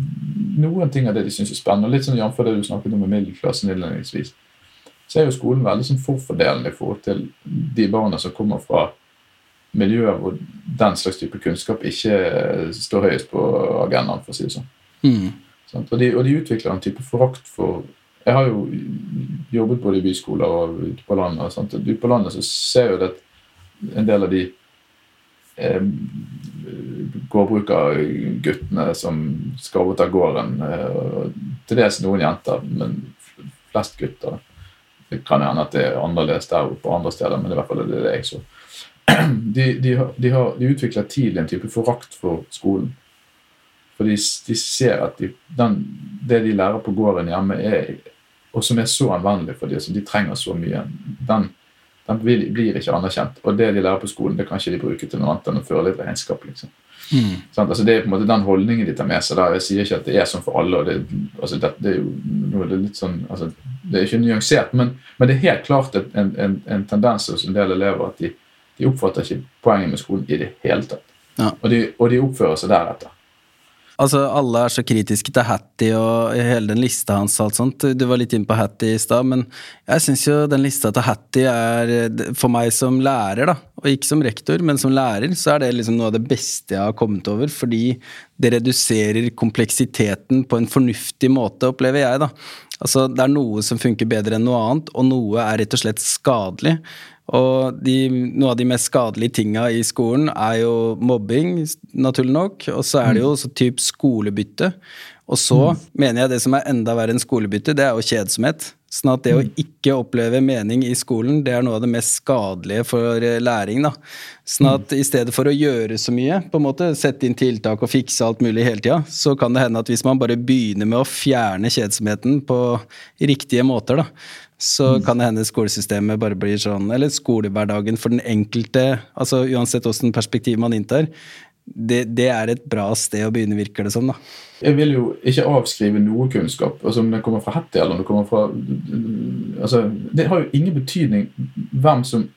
E: noen ting av det de syns er spennende. Litt sånn jf. det du snakket om med middelklassen innledningsvis. Så er jo skolen veldig sånn forfordelende i forhold til de barna som kommer fra miljøer hvor den slags type kunnskap ikke står høyest på agendaen, for å si det sånn.
D: Mm.
E: Og, de, og de utvikler en type forakt for Jeg har jo jobbet både i byskoler og ute på landet. Sant? Ute på landet så ser jeg jo at en del av de eh, gårdbrukerguttene som skal overta gården, eh, til dels noen jenter, men flest gutter. Det kan hende at det er annerledes der på andre steder, men i hvert fall er det det jeg så. *clears throat* De, de, har, de, har, de utvikler tidlig en type forakt for skolen. For de, de ser at de, den, det de lærer på gården hjemme, er, og som er så anvendelig for dem, som de trenger så mye, den, den blir, blir ikke anerkjent. Og det de lærer på skolen, det kan ikke de bruke til noe annet enn å føre litt regnskap. liksom. Sant? Altså, det er på en måte den holdningen de tar med seg. Der. Jeg sier ikke at det er sånn for alle. og det, altså, det, det er jo er det litt sånn, altså, det er ikke nyansert, men, men det er helt klart en, en, en tendens hos en del elever at de, de oppfatter ikke poenget med skolen i det hele tatt.
D: Ja.
E: Og, de, og de oppfører seg deretter.
D: Altså, alle er så kritiske til Hattie og hele den lista hans og alt sånt. Du var litt inne på Hattie i stad, men jeg syns jo den lista til Hattie er For meg som lærer, da, og ikke som rektor, men som lærer, så er det liksom noe av det beste jeg har kommet over, fordi det reduserer kompleksiteten på en fornuftig måte, opplever jeg, da. Altså, det er noe som funker bedre enn noe annet, og noe er rett og slett skadelig. Og de, noe av de mest skadelige tinga i skolen er jo mobbing, naturlig nok. Og så er det jo også typ skolebytte. Og så mener jeg det som er enda verre enn skolebytte, det er jo kjedsomhet. Sånn at det å ikke oppleve mening i skolen, det er noe av det mest skadelige for eh, læring. da. Sånn at i stedet for å gjøre så mye, på en måte sette inn tiltak og fikse alt mulig hele tida, så kan det hende at hvis man bare begynner med å fjerne kjedsomheten på riktige måter, da, så kan det hende skolesystemet bare blir sånn, eller skolehverdagen for den enkelte, altså uansett hvilket perspektiv man inntar, det, det er et bra sted å begynne, virker det som. da.
E: Jeg vil jo ikke avskrive noe kunnskap, altså om det kommer fra Hattie eller om det kommer fra altså, Det har jo ingen betydning hvem som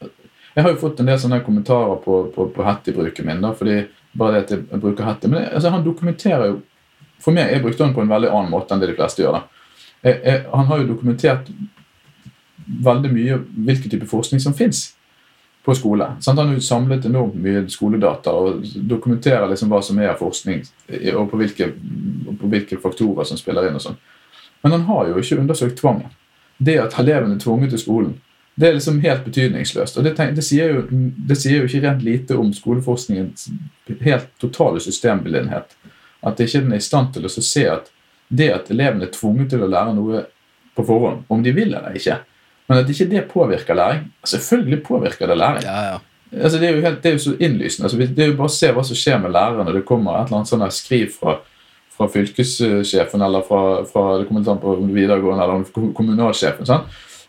E: Jeg har jo fått en del sånne kommentarer på, på, på Hattie-bruken min, da, fordi bare det at jeg bruker Hattie. Men altså, han dokumenterer jo For meg, jeg brukte han på en veldig annen måte enn det de fleste gjør. da. Jeg, jeg, han har jo dokumentert veldig mye hvilken type forskning som fins på skole. Sant? Han har samlet enormt mye skoledata og dokumenterer liksom hva som er forskning, og på hvilke, på hvilke faktorer som spiller inn. og sånn. Men han har jo ikke undersøkt tvangen. Det at elevene er tvunget til skolen, det er liksom helt betydningsløst. og Det, tenk, det, sier, jo, det sier jo ikke rent lite om skoleforskningens helt totale systemblindhet. At ikke den er i stand til å se at det at elevene er tvunget til å lære noe på forhånd, om de vil eller ikke, men at ikke det påvirker læring Selvfølgelig påvirker det læring.
D: Ja, ja.
E: Altså, det, er jo helt, det er jo så innlysende. Altså, det er jo bare å se hva som skjer med lærere når det kommer et eller annet skriv fra, fra fylkessjefen eller fra, fra det kommer an på videregående eller kommunalsjefen. Sånn.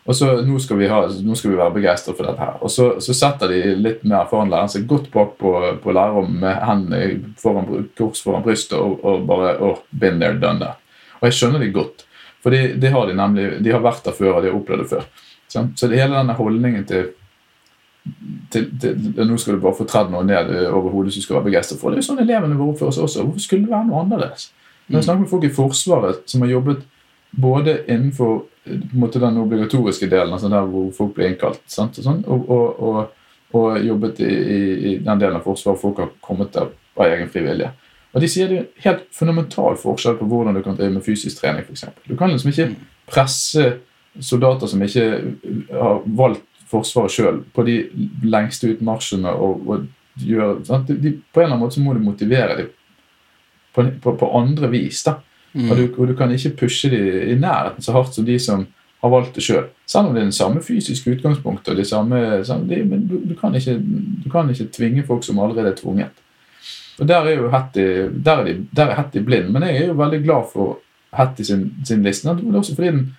E: Og så nå skal, vi ha, nå skal vi være begeistret for dette her. Og så, så setter de litt mer foran læreren seg godt bak på, på lærerrommet med hendene foran, kors foran brystet og, og bare oh, been there, done that. Og jeg skjønner de godt. For de, de har de nemlig, de har vært der før, og de har opplevd det før. Sant? Så det hele denne holdningen til, til, til, til Nå skal du bare få tredd noe ned over hodet som skal være begeistret for. Det er jo sånn elevene våre oppfører seg også. Hvorfor skulle det være noe annerledes? Når jeg snakker med folk i Forsvaret som har jobbet både innenfor en måte, den obligatoriske delen, altså der hvor folk blir innkalt, sant? Og, sånn, og, og, og, og jobbet i, i, den delen av Forsvaret folk har kommet der av egen fri vilje. Og de sier det er helt fundamental forskjell på hvordan du kan drive med fysisk trening. For eksempel. du kan liksom ikke presse soldater som ikke har valgt Forsvaret sjøl, på de lengste utmarsjene. og, og gjør, sant? De, på en eller annen måte så må du motivere dem på, på, på andre vis. da. Og, du, og du kan ikke pushe dem i nærheten så hardt som de som har valgt det sjøl. Selv. om det er den samme fysiske utgangspunktet. og de samme, de, Men du, du, kan ikke, du kan ikke tvinge folk som allerede er tvunget. Og Der er jo Hattie, der er, de, der er Hattie blind, men jeg er jo veldig glad for Hattie sin, sin liste. Men også fordi den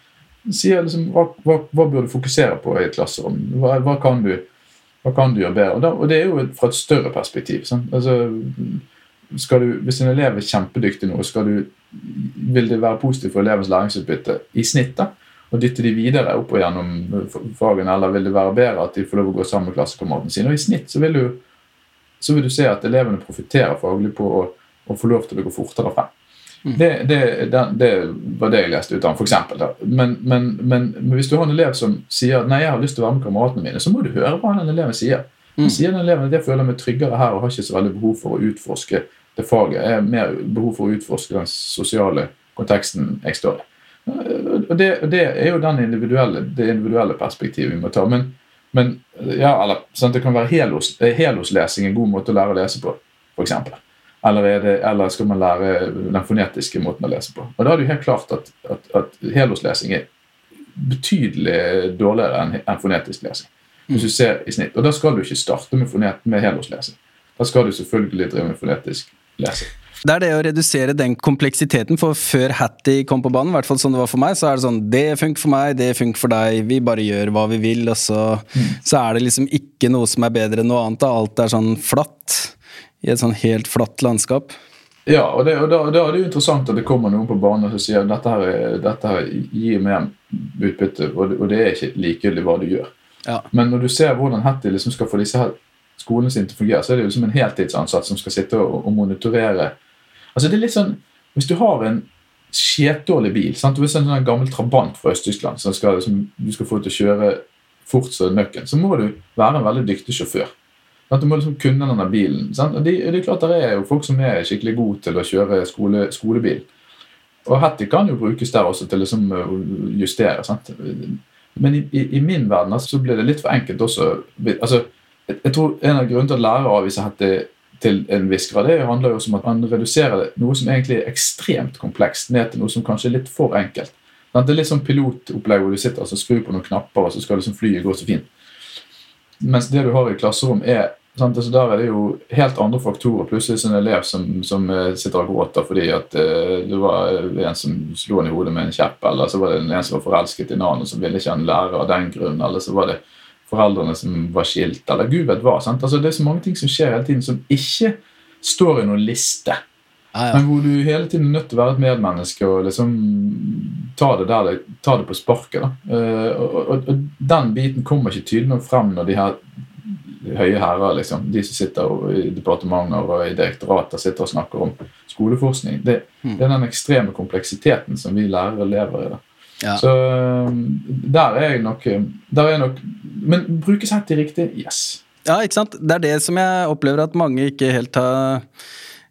E: sier liksom hva, hva, hva bør du fokusere på i et klasserom? Hva, hva, kan, du, gjøre bedre? Og, da, og det er jo fra et større perspektiv. Altså, du, hvis en elev er kjempedyktig nå, du, vil det være positivt for elevens læringsutbytte i snitt? da? Og dytte de videre opp og gjennom fagene, eller vil det være bedre at de får lov å gå sammen med klassekameratene sine? Og i snitt så vil du, så vil du se at elevene profitterer faglig på å, å få lov til å gå fortere frem. Det, det, det, det, var det jeg leste ut av eksempel, men, men, men, men, hvis du har en elev som sier nei, jeg har lyst til å være med kameratene mine, så må du høre hva den eleven sier. Mm. Sier den eleven at jeg føler meg tryggere her og har ikke så veldig behov for å utforske det faget. Jeg har mer behov for å utforske den sosiale konteksten jeg står i. Og det, det er jo den individuelle, det individuelle perspektivet vi må ta. Men, men ja, eller, sånn, det kan være helos, heloslesing en god måte å lære å lese på, f.eks. Eller, det, eller, skal man lære den fonetiske måten å lese på? Og Da er det jo helt klart at, at, at heloslesing er betydelig dårligere enn en fonetisk lesing. Hvis du ser i snitt. Og Da skal du ikke starte med, fonet, med heloslesing. Da skal du selvfølgelig drive med fonetisk lesing.
D: Det er det å redusere den kompleksiteten, for før Hattie kom på banen, i hvert fall sånn det var for meg, så er det sånn Det funker for meg, det funker for deg, vi bare gjør hva vi vil, og så, mm. så er det liksom ikke noe som er bedre enn noe annet. Alt er sånn flatt i et sånn helt flatt landskap.
E: Ja, og, det, og da, da er det jo interessant at det kommer noen på banen som sier dette her, er- dette her gir mer utbytte, og det, og det er ikke likegyldig hva du gjør.
D: Ja.
E: Men når du ser hvordan Hattie liksom skal få disse her skolene sine til å fungere, så er det jo liksom en heltidsansatt som skal sitte og, og monitorere. Altså det er litt sånn, Hvis du har en skjetdårlig bil sant? Hvis en sånn gammel Trabant fra Øst-Tyskland som, skal, som du skal få til å kjøre fort som nøkken, så må du være en veldig dyktig sjåfør. At du må liksom kunne denne bilen. Sant? Og de, det er klart Det er jo folk som er skikkelig gode til å kjøre skole, skolebil. Og Hattie kan jo brukes der også til liksom å justere. Sant? Men i, i, i min verden altså, så blir det litt for enkelt også. Altså, jeg, jeg tror En av grunnene til at lærere avviser Hattie til en viss grad, det handler jo også om at man reduserer noe som egentlig er ekstremt komplekst, ned til noe som kanskje er litt for enkelt. Det er litt sånn pilotopplegg hvor du sitter og skrur på noen knapper, og så skal liksom flyet gå så fint. Mens det du har i klasserom, er sant? Altså, Der er det jo helt andre faktorer. Plutselig er det en elev som, som eh, sitter og gråter fordi at uh, det var en som slo han i hodet med en kjepp, eller så var det en som var forelsket i en annen, og som ville ikke han lære av den grunn, eller så var det foreldrene som var skilt, eller gud vet hva. Sant? Altså, det er så mange ting som skjer hele tiden som ikke står i noen liste.
D: Ja, ja.
E: Men hvor du hele tiden er nødt til å være et medmenneske og liksom ta det, der, det- ta det på sparket. Eh, og, og, og den biten kommer ikke tydelig nok frem når de her høye herrer, liksom, de som sitter i departementer og i direktorater sitter og snakker om skoleforskning. Det,
D: Mm.
E: det er den ekstreme kompleksiteten som vi lærere lever i. da.
D: Ja.
E: Så der er jeg nok, der er nok Men brukes til riktig? Yes.
D: Ja, ikke sant? Det er det som jeg opplever at mange ikke helt har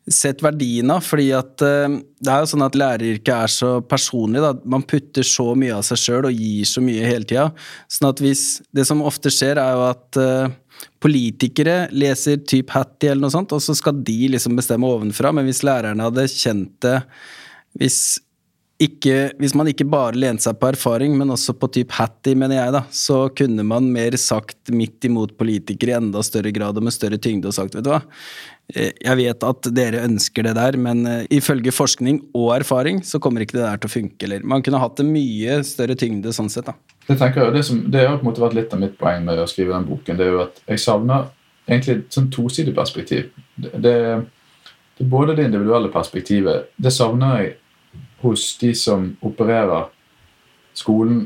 D: sett verdien av, fordi at eh, det er jo sånn at læreryrket er så personlig, da. Man putter så mye av seg sjøl og gir så mye hele tida. Sånn at hvis Det som ofte skjer, er jo at eh, politikere leser typ Hattie eller noe sånt, og så skal de liksom bestemme ovenfra, men hvis lærerne hadde kjent det hvis ikke, hvis man ikke bare lente seg på erfaring, men også på typ Hattie, mener jeg, da, så kunne man mer sagt midt imot politikere i enda større grad og med større tyngde og sagt, vet du hva, jeg vet at dere ønsker det der, men eh, ifølge forskning og erfaring så kommer ikke det der til å funke, eller man kunne hatt en mye større tyngde sånn sett, da.
E: Det tenker jeg, det, som, det har på en måte vært litt av mitt poeng med å skrive den boken. Det er jo at jeg savner egentlig et sånn tosidig perspektiv. Det, det, det er både det individuelle perspektivet. Det savner jeg hos de som opererer skolen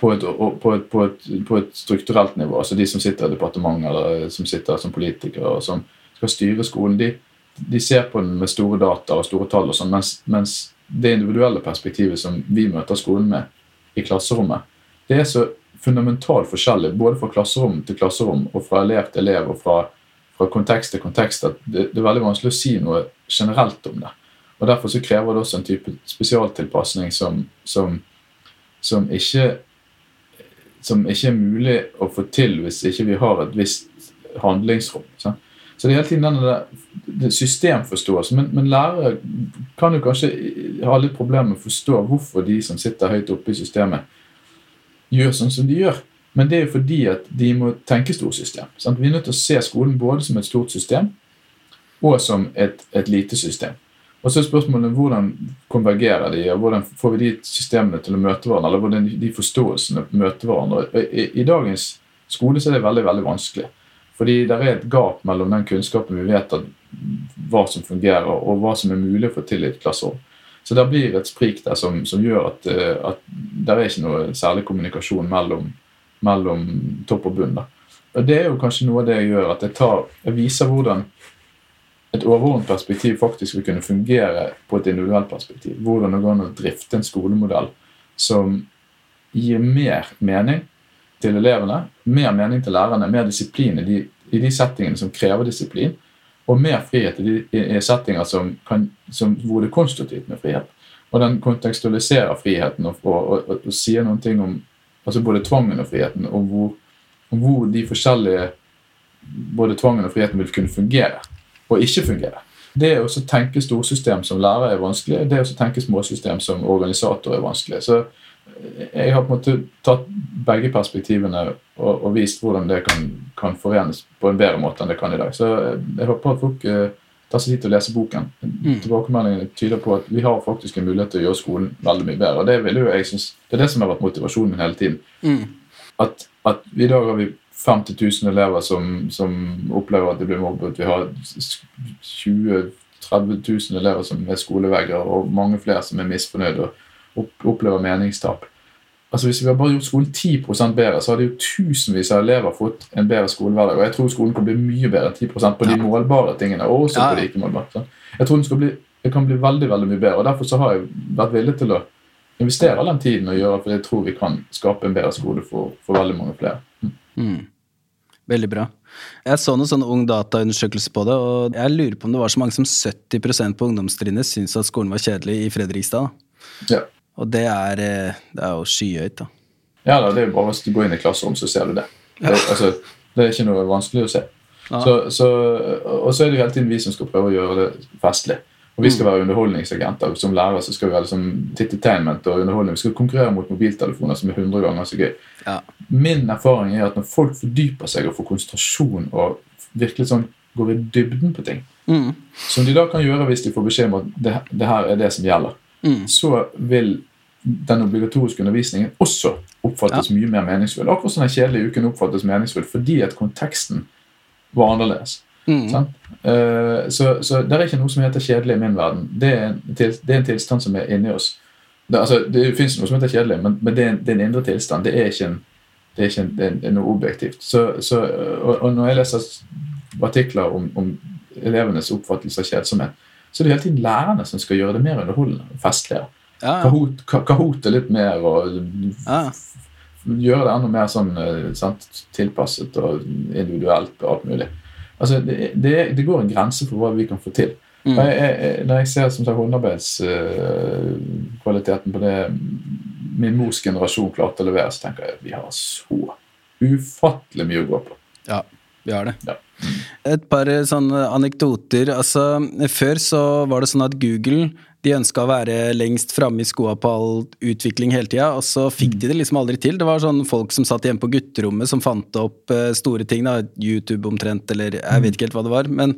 E: på et, på, et, på, et, på et strukturelt nivå. Altså de som sitter i departement eller som sitter som politikere og som skal styre skolen. De, de ser på den med store data og store tall, og sånn, mens, mens det individuelle perspektivet som vi møter skolen med i klasserommet, det er så fundamentalt forskjellig både fra klasserom til klasserom og fra elev til elev og fra, fra kontekst til kontekst at det, det er veldig vanskelig å si noe generelt om det. Og Derfor så krever det også en type spesialtilpasning som, som, som, ikke, som ikke er mulig å få til hvis ikke vi har et visst handlingsrom. sant? Så det er hele tiden denne der, det systemforståelse. Men, men lærere kan jo kanskje ha litt problemer med å forstå hvorfor de som sitter høyt oppe i systemet, gjør sånn som de gjør. Men det er jo fordi at de må tenke storsystem. Sant? Vi er nødt til å se skolen både som et stort system og som et, et lite system. Og så er spørsmålet hvordan konvergerer de, og hvordan får vi de systemene til å møte hverandre, eller hvordan de forståelsene møter hverandre. I, i dagens skole så er det veldig, veldig vanskelig. Fordi det er et gap mellom den kunnskapen vi vet at hva som fungerer, og hva som er mulig å få til i et klasserom. Så det blir et sprik der som, som gjør at, eh, at det er ikke noe særlig kommunikasjon mellom, mellom topp og bunn. Da. Og Det er jo kanskje noe av det jeg gjør, at jeg, tar, jeg viser hvordan et overordnet perspektiv faktisk vil kunne fungere på et individuelt perspektiv. Hvordan det går an å drifte en skolemodell som gir mer mening til elevene, mer mening til lærerne, mer disiplin i de, i de settingene som krever disiplin, og mer frihet i de i, settinger som kan, som, hvor det er konstruktivt med frihet. Og den kontekstualiserer friheten og, og, og, og sier noen ting om altså både tvangen og friheten, og hvor, hvor de forskjellige både tvangen og friheten vil kunne fungere og ikke fungere. Det å tenke storsystem som lærer er vanskelig. Det å tenke småsystem som organisator er vanskelig. Så jeg har på en måte tatt begge perspektivene og, og vist hvordan det kan, kan, forenes på en bedre måte enn det kan i dag. Så jeg håper at folk eh, tar seg tid til å lese boken. Tilbakemeldingene tyder på at vi har faktisk en mulighet til å gjøre skolen veldig mye bedre. og Det, vil jo jeg synes, det er det som har vært motivasjonen min hele tiden.
D: Mm.
E: At, at i dag har vi 50 000 elever som, som opplever at de blir mobbet. Vi har 20 30 000 elever som er skolevegger, og mange flere som er misfornøyd og opplever meningstap. Altså Hvis vi hadde bare gjort skolen 10% bedre, så hadde jo tusenvis av elever fått en bedre skolehverdag. Og jeg tror skolen kan bli mye bedre enn 10 på de målbare tingene. og også
D: Ja.
E: på de ikke målbare. Jeg tror den bli, det kan bli veldig veldig mye bedre. og Derfor så har jeg vært villig til å investere all den tiden og gjøre for jeg tror vi kan skape en bedre skole for, for veldig mange flere. Mm.
D: Mm. Veldig bra. Jeg så noen sånn ung data-undersøkelser på det, og jeg lurer på om det var så mange som 70% på ungdomstrinnet syntes at skolen var kjedelig i Fredrikstad. da.
E: Ja.
D: Og det er, eh, det er jo skyhøyt, da.
E: Ja, da, det er jo bare Hvis du går inn i klasserom, så ser du det. Det, altså, det er ikke noe vanskelig å se. Så, så, og så er det jo hele tiden vi som skal prøve å gjøre det festlig. Og vi skal være underholdningsagenter. Som lærer så skal vi være liksom entertainment og underholdning. Vi skal konkurrere mot mobiltelefoner som er 100 ganger så gøy.
D: Ja.
E: Min erfaring er at når folk fordyper seg og får konsentrasjon og virkelig sånn går i dybden på ting,
D: Mm.
E: som de da kan gjøre hvis de får beskjed om at det, det her er det som gjelder,
D: Mm.
E: så vil den obligatoriske undervisningen også oppfattes mye mer meningsfull. Akkurat som den kjedelige uken oppfattes meningsfull fordi at konteksten var annerledes.
D: Mm.
E: Eh, så, så det er ikke noe som heter kjedelig i min verden. Det er en, til, det er en tilstand som er inni oss. Det, altså, det finnes noe som heter kjedelig, men, men det, er en, det er en indre tilstand. Det er ikke, en, det er ikke en, noe objektivt. Så, så, og, og når jeg leser artikler om, om elevenes oppfattelse av kjedsomhet, så er det hele tiden lærerne som skal gjøre det mer underholdende og festligere. Kahoot, Kahoot er litt mer og gjøre det enda mer sånn eh, sant, tilpasset og individuelt og alt mulig. Altså, det, det, det går en grense for hva vi kan få til.
D: Mm.
E: Jeg, jeg, når jeg ser som sagt håndarbeidskvaliteten på det min mors generasjon klarte å levere, så tenker jeg at vi har så ufattelig mye å gå på.
D: ja, vi har det.
E: Ja.
D: Et par eh, sånne anekdoter. Altså, før så var det sånn at Google de ønska å være lengst framme i skoa på all utvikling hele tida, og så fikk de det liksom aldri til. Det var sånn folk som satt hjemme på gutterommet som fant opp eh, store ting, da, YouTube omtrent, eller jeg vet ikke helt hva det var. Men,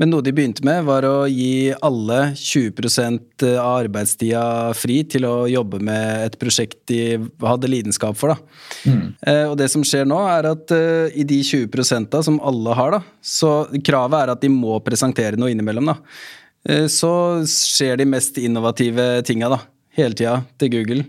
D: men noe de begynte med, var å gi alle 20 av arbeidstida fri til å jobbe med et prosjekt de hadde lidenskap for. da. Eh, og det som skjer nå, er at eh, i de 20 da, som alle har, da, så kravet er at de må presentere noe innimellom. da. Eh, så skjer de mest innovative tinga da, hele tida til Google.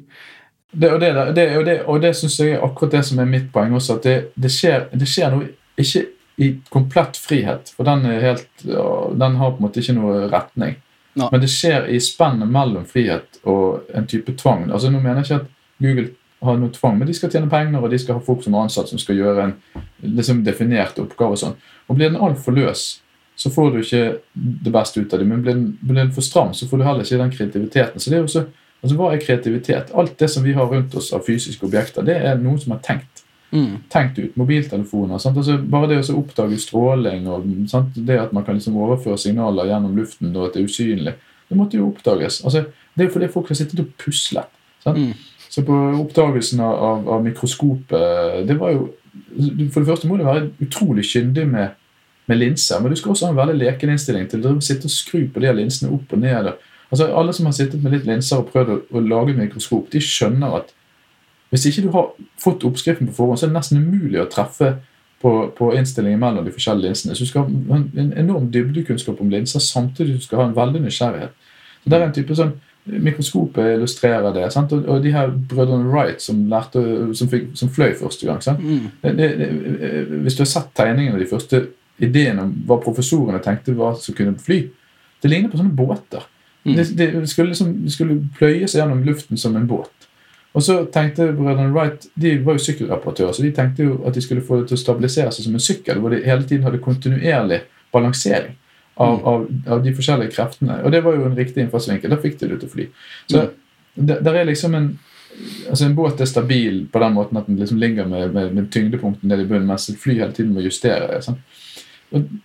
E: Det, og det, det, og det, og det syns jeg er akkurat det som er mitt poeng også. At det, det, skjer, det skjer noe ikke i komplett frihet, for den, helt, den har på en måte ikke noe retning.
D: Nei.
E: Men det skjer i spennet mellom frihet og en type tvang. Altså Nå mener jeg ikke at Google har noe tvang, men de skal tjene penger, og de skal ha folk som er ansatt som skal gjøre en liksom, definert oppgave. og sånn. Og Blir den altfor løs, så får du ikke det beste ut av det. Men blir den, blir den for stram, så får du heller ikke den kreativiteten. Så det er jo så, altså Hva er kreativitet? Alt det som vi har rundt oss av fysiske objekter, det er noen som har tenkt
D: Mm.
E: tenkt ut. Mobiltelefoner. Sant? Altså, bare det å oppdage stråling og sant? det at man kan liksom overføre signaler gjennom luften og at det er usynlig, det måtte jo oppdages. Altså, det er jo fordi folk har sittet og puslet. Sant?
D: Mm.
E: Så på oppdagelsen av, av, av mikroskopet det var jo, For det første må du være utrolig kyndig med, med linser, men du skal også ha en veldig leken innstilling til å sitte og skru på de linsene opp og ned. Altså, alle som har sittet med litt linser og prøvd å, å lage mikroskop, de skjønner at hvis ikke du har fått oppskriften på forhånd, så er det nesten umulig å treffe på, på innstillingen mellom de forskjellige linsene. Så du skal ha en, en enorm dybdekunnskap om linser, samtidig som du skal ha en veldig nysgjerrighet. Så det er en type sånn Mikroskopet illustrerer det. Sant? Og de her brødrene Wright som, lærte, som, fikk, som fløy første gang. Sant?
D: Mm.
E: Det, det, det, hvis du har sett tegningene de første ideene om hva professorene tenkte var som kunne fly, det ligner på sånne båter.
D: Mm.
E: Det, det, skulle liksom, det skulle pløyes gjennom luften som en båt. Og så tenkte brødrene Wright De var jo sykkelreparatører, så de tenkte jo at de skulle få det til å stabilisere seg som en sykkel, hvor de hele tiden hadde kontinuerlig balansering av, av, av de forskjellige kreftene. Og det var jo en riktig innfallsvinkel. Da fikk de det til å fly. Så mm. der er liksom en altså En båt er stabil på den måten at den liksom ligger med, med, med tyngdepunkten ned i bunnen, mens et fly hele tiden må justere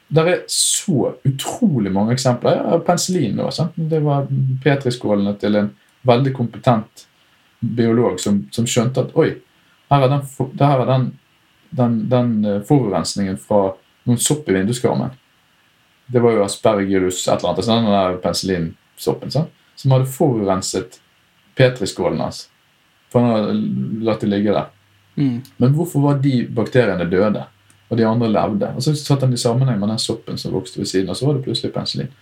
E: det. Er så utrolig mange eksempler. Ja, penicillin nå. Sant? Det var petriskålene til en veldig kompetent biolog som, som skjønte at oi, her er den, her er den, den, den eh, forurensningen fra noen sopp i vinduskarmen. Det var jo aspergillus et eller annet, altså den der penicillinsoppen, sant? som hadde forurenset petriskålen hans. For han hadde latt det ligge der
D: Mm.
E: Men hvorfor var de bakteriene døde, og de andre levde? Og så satt han i sammenheng med den soppen som vokste ved siden, og så var det plutselig penicillin.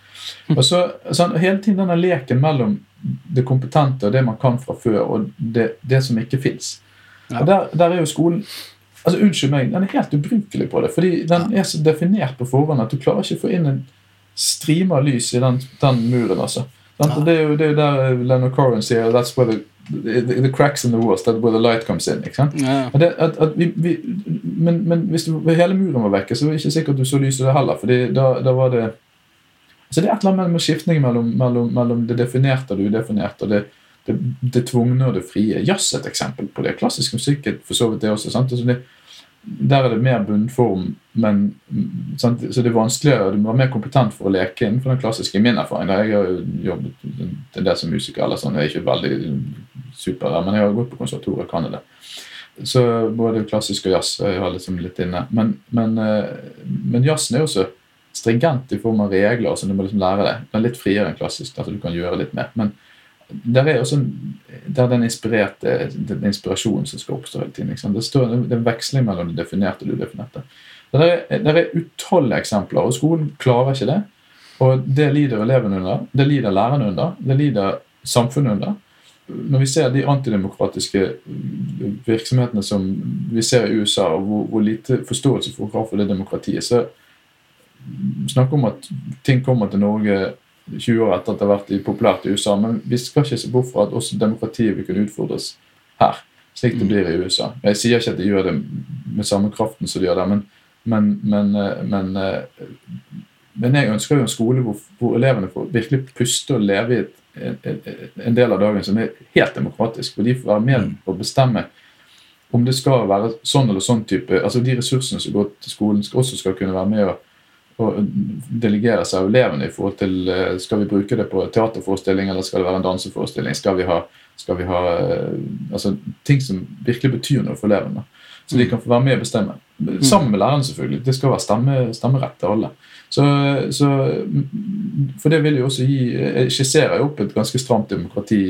E: Og så, så Hele tiden denne leken mellom det kompetente og det man kan fra før, og det, det som ikke fins.
D: Ja.
E: Og der, der er jo skolen altså Unnskyld meg, den er helt ubrukelig på det. Fordi den er så definert på forhånd at du klarer ikke å få inn en strime av lys i den, den muren. altså. Det er jo det er der Leonard Cohen sier that's where the, the, the cracks in the walls, that where the light comes in. ikke sant?
D: Ja.
E: Det, at, at vi, vi, men, men hvis du, hele muren var vekke, så var det ikke sikkert du så lyset det heller. fordi da, da var det så det er et eller annet med skiftningen mellom, mellom, mellom det definerte og det udefinerte. og det, det, det tvungne og det frie. Jazz er et eksempel på det. Klassisk musikk for så vidt det også. sant? Altså det, der er det mer bunnform, men sant? så det er vanskeligere, du må være mer kompetent for å leke innenfor den klassiske. I min erfaring, der jeg har jobbet en del som musiker, eller sånn, jeg er ikke veldig super der, men jeg har gått på konservatoriet og kan det. Så både klassisk og jazz jeg har liksom litt inne. Men, men, eh, men jazzen er også stringent i form av regler, så du må liksom lære det. Den er litt friere enn klassisk, altså du kan gjøre litt mer. Men der er også der den inspirerte, den inspirasjonen som skal oppstå hele tiden. Det, står, det er en veksling mellom det definerte og det udefinerte. Det er, det er utallige eksempler, og skolen klarer ikke det. Og det lider elevene under, det lider lærerne under, det lider samfunnet under. Når vi ser de antidemokratiske virksomhetene som vi ser i USA, og hvor, hvor lite forståelse for har for det demokratiet, så snakke om at ting kommer til Norge 20 år etter at det har vært populært i USA, men vi skal ikke se bort fra at også demokratiet vil kunne utfordres her, slik det blir i USA. Jeg sier ikke at de gjør det med samme kraften som de gjør der, men, men, men, eh, men, eh, men jeg ønsker jo en skole hvor, hvor elevene får virkelig puste og leve i et, en, en- en del av dagen som er helt demokratisk, hvor de får være med og bestemme om det skal være sånn eller sånn type altså De ressursene som går til skolen, skal også skal kunne være med og, og delegere seg av elevene i forhold til eh, Skal vi bruke det på teaterforestilling, eller skal det være en danseforestilling? Skal vi ha, skal vi ha eh, altså, ting som virkelig betyr noe for elevene? Så de kan få være med og bestemme. Sammen med læreren, selvfølgelig. Det skal være stemme, stemmerett til alle. Så, så, for det vil jo også gi Jeg skisserer jo opp et ganske stramt demokrati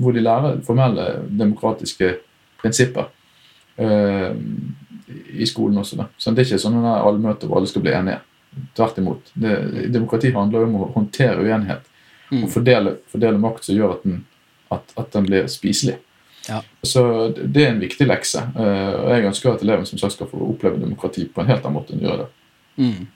E: hvor de lærer formelle demokratiske prinsipper eh, i skolen også. Da. Så det er ikke sånn at allmøter hvor alle skal bli enige. Tvert imot. Det, demokrati handler om å håndtere uenighet og fordele, fordele makt som gjør at den, at, at den blir spiselig.
D: Ja.
E: Så det er en viktig lekse. eh, og jeg ønsker at eleven som sagt skal få oppleve demokrati på en helt annen måte enn de gjør det.
D: Mm.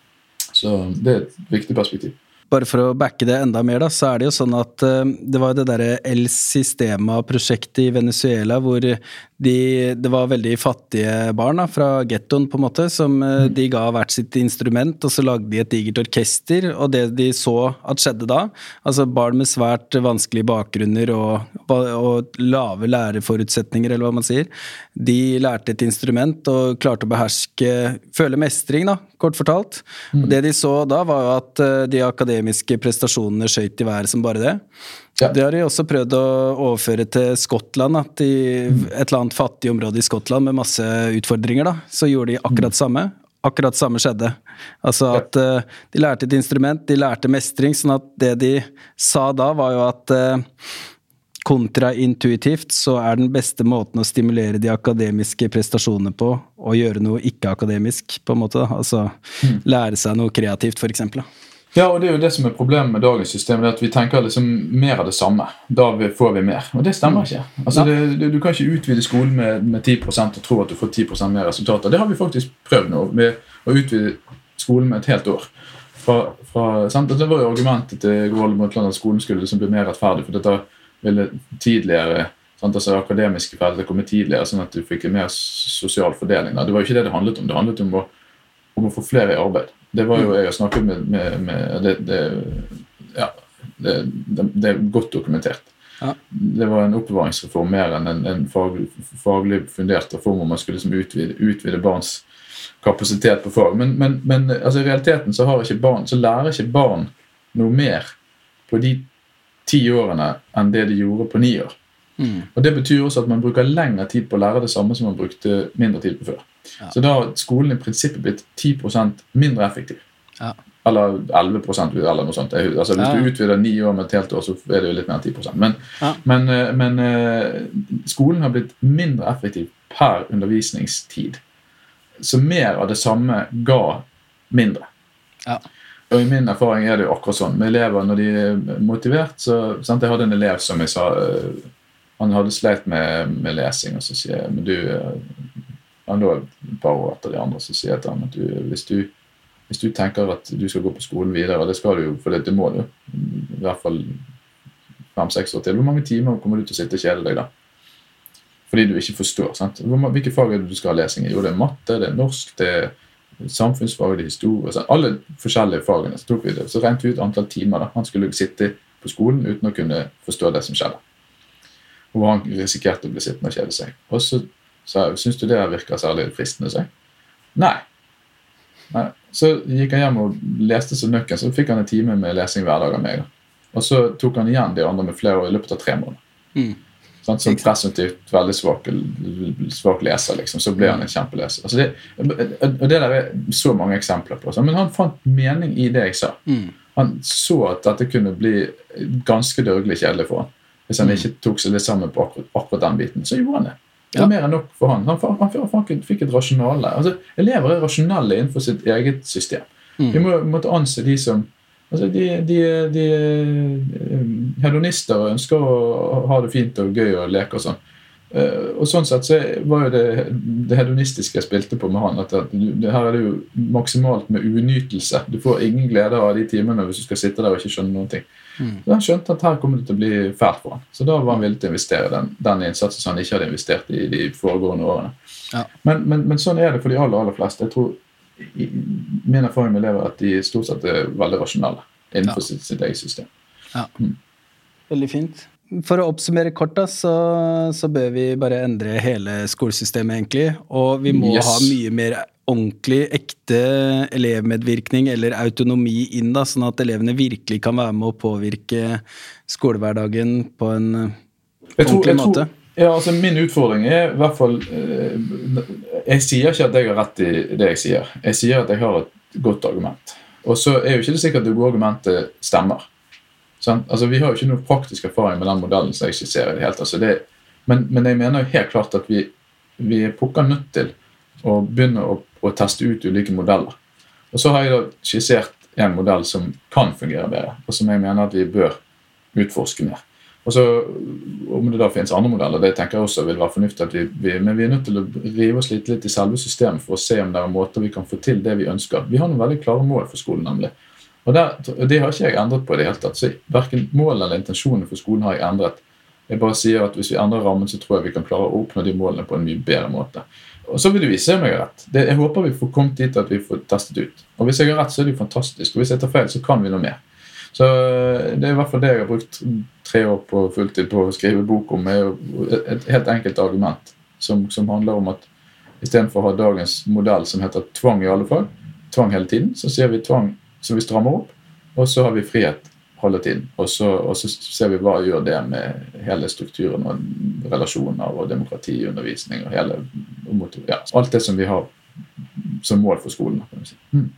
E: Så det er et viktig perspektiv.
D: Bare for å backe det enda mer, da, så er det jo sånn at uh, det var det derre El Sistema-prosjektet i Venezuela hvor de, det var veldig fattige barn da, fra gettoen, på en måte, som uh, de ga hvert sitt instrument, og så lagde de et digert orkester, og det de så at skjedde da, altså barn med svært vanskelige bakgrunner og, og lave læreforutsetninger, eller hva man sier, de lærte et instrument og klarte å beherske Føle mestring, da, kort fortalt. Og det de så da, var jo at eh, de akademiske prestasjonene skøyt i været som bare det.
E: Ja.
D: Det har de også prøvd å overføre til Skottland. At i et eller annet fattig område i Skottland med masse utfordringer, da, så gjorde de akkurat samme. Akkurat samme skjedde. Altså at uh, de lærte et instrument, de lærte mestring. sånn at det de sa da, var jo at uh, kontraintuitivt så er den beste måten å stimulere de akademiske prestasjonene på å gjøre noe ikke-akademisk, på en måte. Altså lære seg noe kreativt, da.
E: Ja, og det er jo det som er problemet med dagens system, det er at vi tenker liksom mer av det samme. Da får vi mer. Og det stemmer ikke. Altså, det, du, du kan ikke utvide skolen med, med 10% og tro at du får 10% mer resultater. Det har vi faktisk prøvd nå, med å utvide skolen med et helt år. Fra, fra, sant? Det var jo argumentet til Brundtland at skolen skulle liksom bli mer rettferdig. for dette ville tidligere sant? altså Akademiske felter komme tidligere, sånn at du fikk en mer sosial fordeling. Det var jo ikke det det handlet om. Det handlet om å, om å få flere i arbeid. Det var jo jeg har snakket med, med, med det, det, ja, det, det, er godt dokumentert.
D: Ja.
E: Det var en oppbevaringsreform mer enn en, en faglig, faglig fundert reform hvor man skulle liksom utvide, utvide barns kapasitet på fag. Men, men, men altså, i realiteten så, barn, så lærer ikke barn noe mer på de ti årene enn det de gjorde på ni år. Og Det betyr også at man bruker lengre tid på å lære det samme som man brukte mindre tid på før. Så da har skolen i prinsippet blitt 10% mindre effektiv.
D: Ja.
E: Eller 11 eller noe sånt. Altså, hvis
D: Ja.
E: du utvider ni år med et helt år, så er det jo litt mer enn 10% Men,
D: Ja.
E: men, eh, men eh, skolen har blitt mindre effektiv per undervisningstid. Så mer av det samme ga mindre.
D: Ja.
E: Og i min erfaring er det jo akkurat sånn. Med elever når de er motivert, så sant? Jeg hadde en elev som jeg sa eh, Han hadde sleit med, med lesing, og så sier jeg men du eh, er det et par år etter de andre, som sier til ham at du, hvis du hvis du tenker at du skal gå på skolen videre, og det skal du jo, for det må du, i hvert fall fem-seks år til, hvor mange timer kommer du til å sitte og kjede deg da? Fordi du ikke forstår. sant? Hvilke fag er det du skal ha lesing i? Jo, det er matte, det er norsk, det er samfunnsfag, det er historie. sant? Alle forskjellige fagene. Så tok vi det, så regnet vi ut antall timer da. han skulle sitte på skolen uten å kunne forstå det som skjedde. Og han risikerte å bli sittende og kjede seg. Og så jeg syns du det virker særlig fristende. Så. Nei. Nei. Så gikk han hjem og leste seg nøkken, så fikk han en time med lesing hver dag av meg. da. Og så tok han igjen de andre med flere år i løpet av tre måneder.
D: Mm.
E: Sånn, Som presumptivt veldig svak, svak leser, liksom. Så ble han en kjempeleser. Altså det, og det der er så mange eksempler på. Men han fant mening i det jeg sa.
D: Mm.
E: Han så at dette kunne bli ganske dørgelig kjedelig for han. Hvis han ikke tok seg litt sammen på akkurat, akkurat den biten. Så gjorde han det. Det var mer enn nok for han. Han, han, han fikk et rasjonale. Altså, elever er rasjonelle innenfor sitt eget system.
D: Mm.
E: Vi må måtte anse de som altså de, de, de eh, hedonister og ønsker å ha det fint og gøy og leke og sånn. Eh, og sånn sett så var jo det, det hedonistiske jeg spilte på med han, at, at du, det her er det jo maksimalt med unytelse. Du får ingen glede av de timene hvis du skal sitte der og ikke skjønne noen ting.
D: Mm.
E: Så han skjønte at her kommer det til å bli fælt for han. Så da var han villig til å investere den, den innsatsen som han ikke hadde investert i de foregående årene.
D: Ja.
E: Men, men, men sånn er det for de aller, aller fleste. Jeg tror i, Min erfaring med elever er at de stort sett er veldig rasjonelle innenfor
D: Ja.
E: sitt, sitt eget system.
D: Veldig fint. For å oppsummere kort, da, så, så bør vi bare endre hele skolesystemet, egentlig. Og vi må
E: Yes.
D: ha mye mer ordentlig, ekte elevmedvirkning eller autonomi inn, da, sånn at elevene virkelig kan være med å påvirke skolehverdagen på en
E: tror-
D: ordentlig
E: jeg tror-
D: måte.
E: Ja, altså Min utfordring er i hvert fall eh, Jeg sier ikke at jeg har rett i det jeg sier. Jeg sier at jeg har et godt argument. Og så er jo ikke det sikkert at det gode argumentet stemmer. Altså, Vi har jo ikke noe praktisk erfaring med den modellen som jeg skisserer. det hele tatt. Så det, men, men jeg mener jo helt klart at vi, vi er pukker nødt til å begynne å, å teste ut ulike modeller. Og så har jeg da skissert en modell som kan fungere bedre, og som jeg mener at vi bør utforske mer. Og så Om det da finnes andre modeller, det tenker jeg også vil være fornuftig. at vi, vi, Men vi er nødt til å rive oss litt, litt i selve systemet for å se om det er måter vi kan få til det vi ønsker. Vi har noen veldig klare mål for skolen, nemlig. Og der, Det har ikke jeg endret på i det hele tatt. Så Verken målene eller intensjonene for skolen har jeg endret. Jeg bare sier at Hvis vi endrer rammen, så tror jeg vi kan klare å oppnå de målene på en mye bedre måte. Og Så vil det vise om jeg har rett. Det, jeg håper vi får kommet dit at vi får testet ut. Og Hvis jeg har rett, så er det jo fantastisk. Og hvis jeg tar feil, så kan vi noe mer. Så Det er i hvert fall det jeg har brukt tre år på fulltid på å skrive bok om. er jo et helt enkelt argument som, som handler om at istedenfor å ha dagens modell som heter tvang i alle fag, tvang hele tiden, så sier vi tvang så vi strammer opp, og så har vi frihet halve tiden. Og så, og så ser vi hva gjør det med hele strukturen og relasjoner og demokrati undervisning og hele ja, alt det som vi har som mål for skolen. Kan vi si. Mm.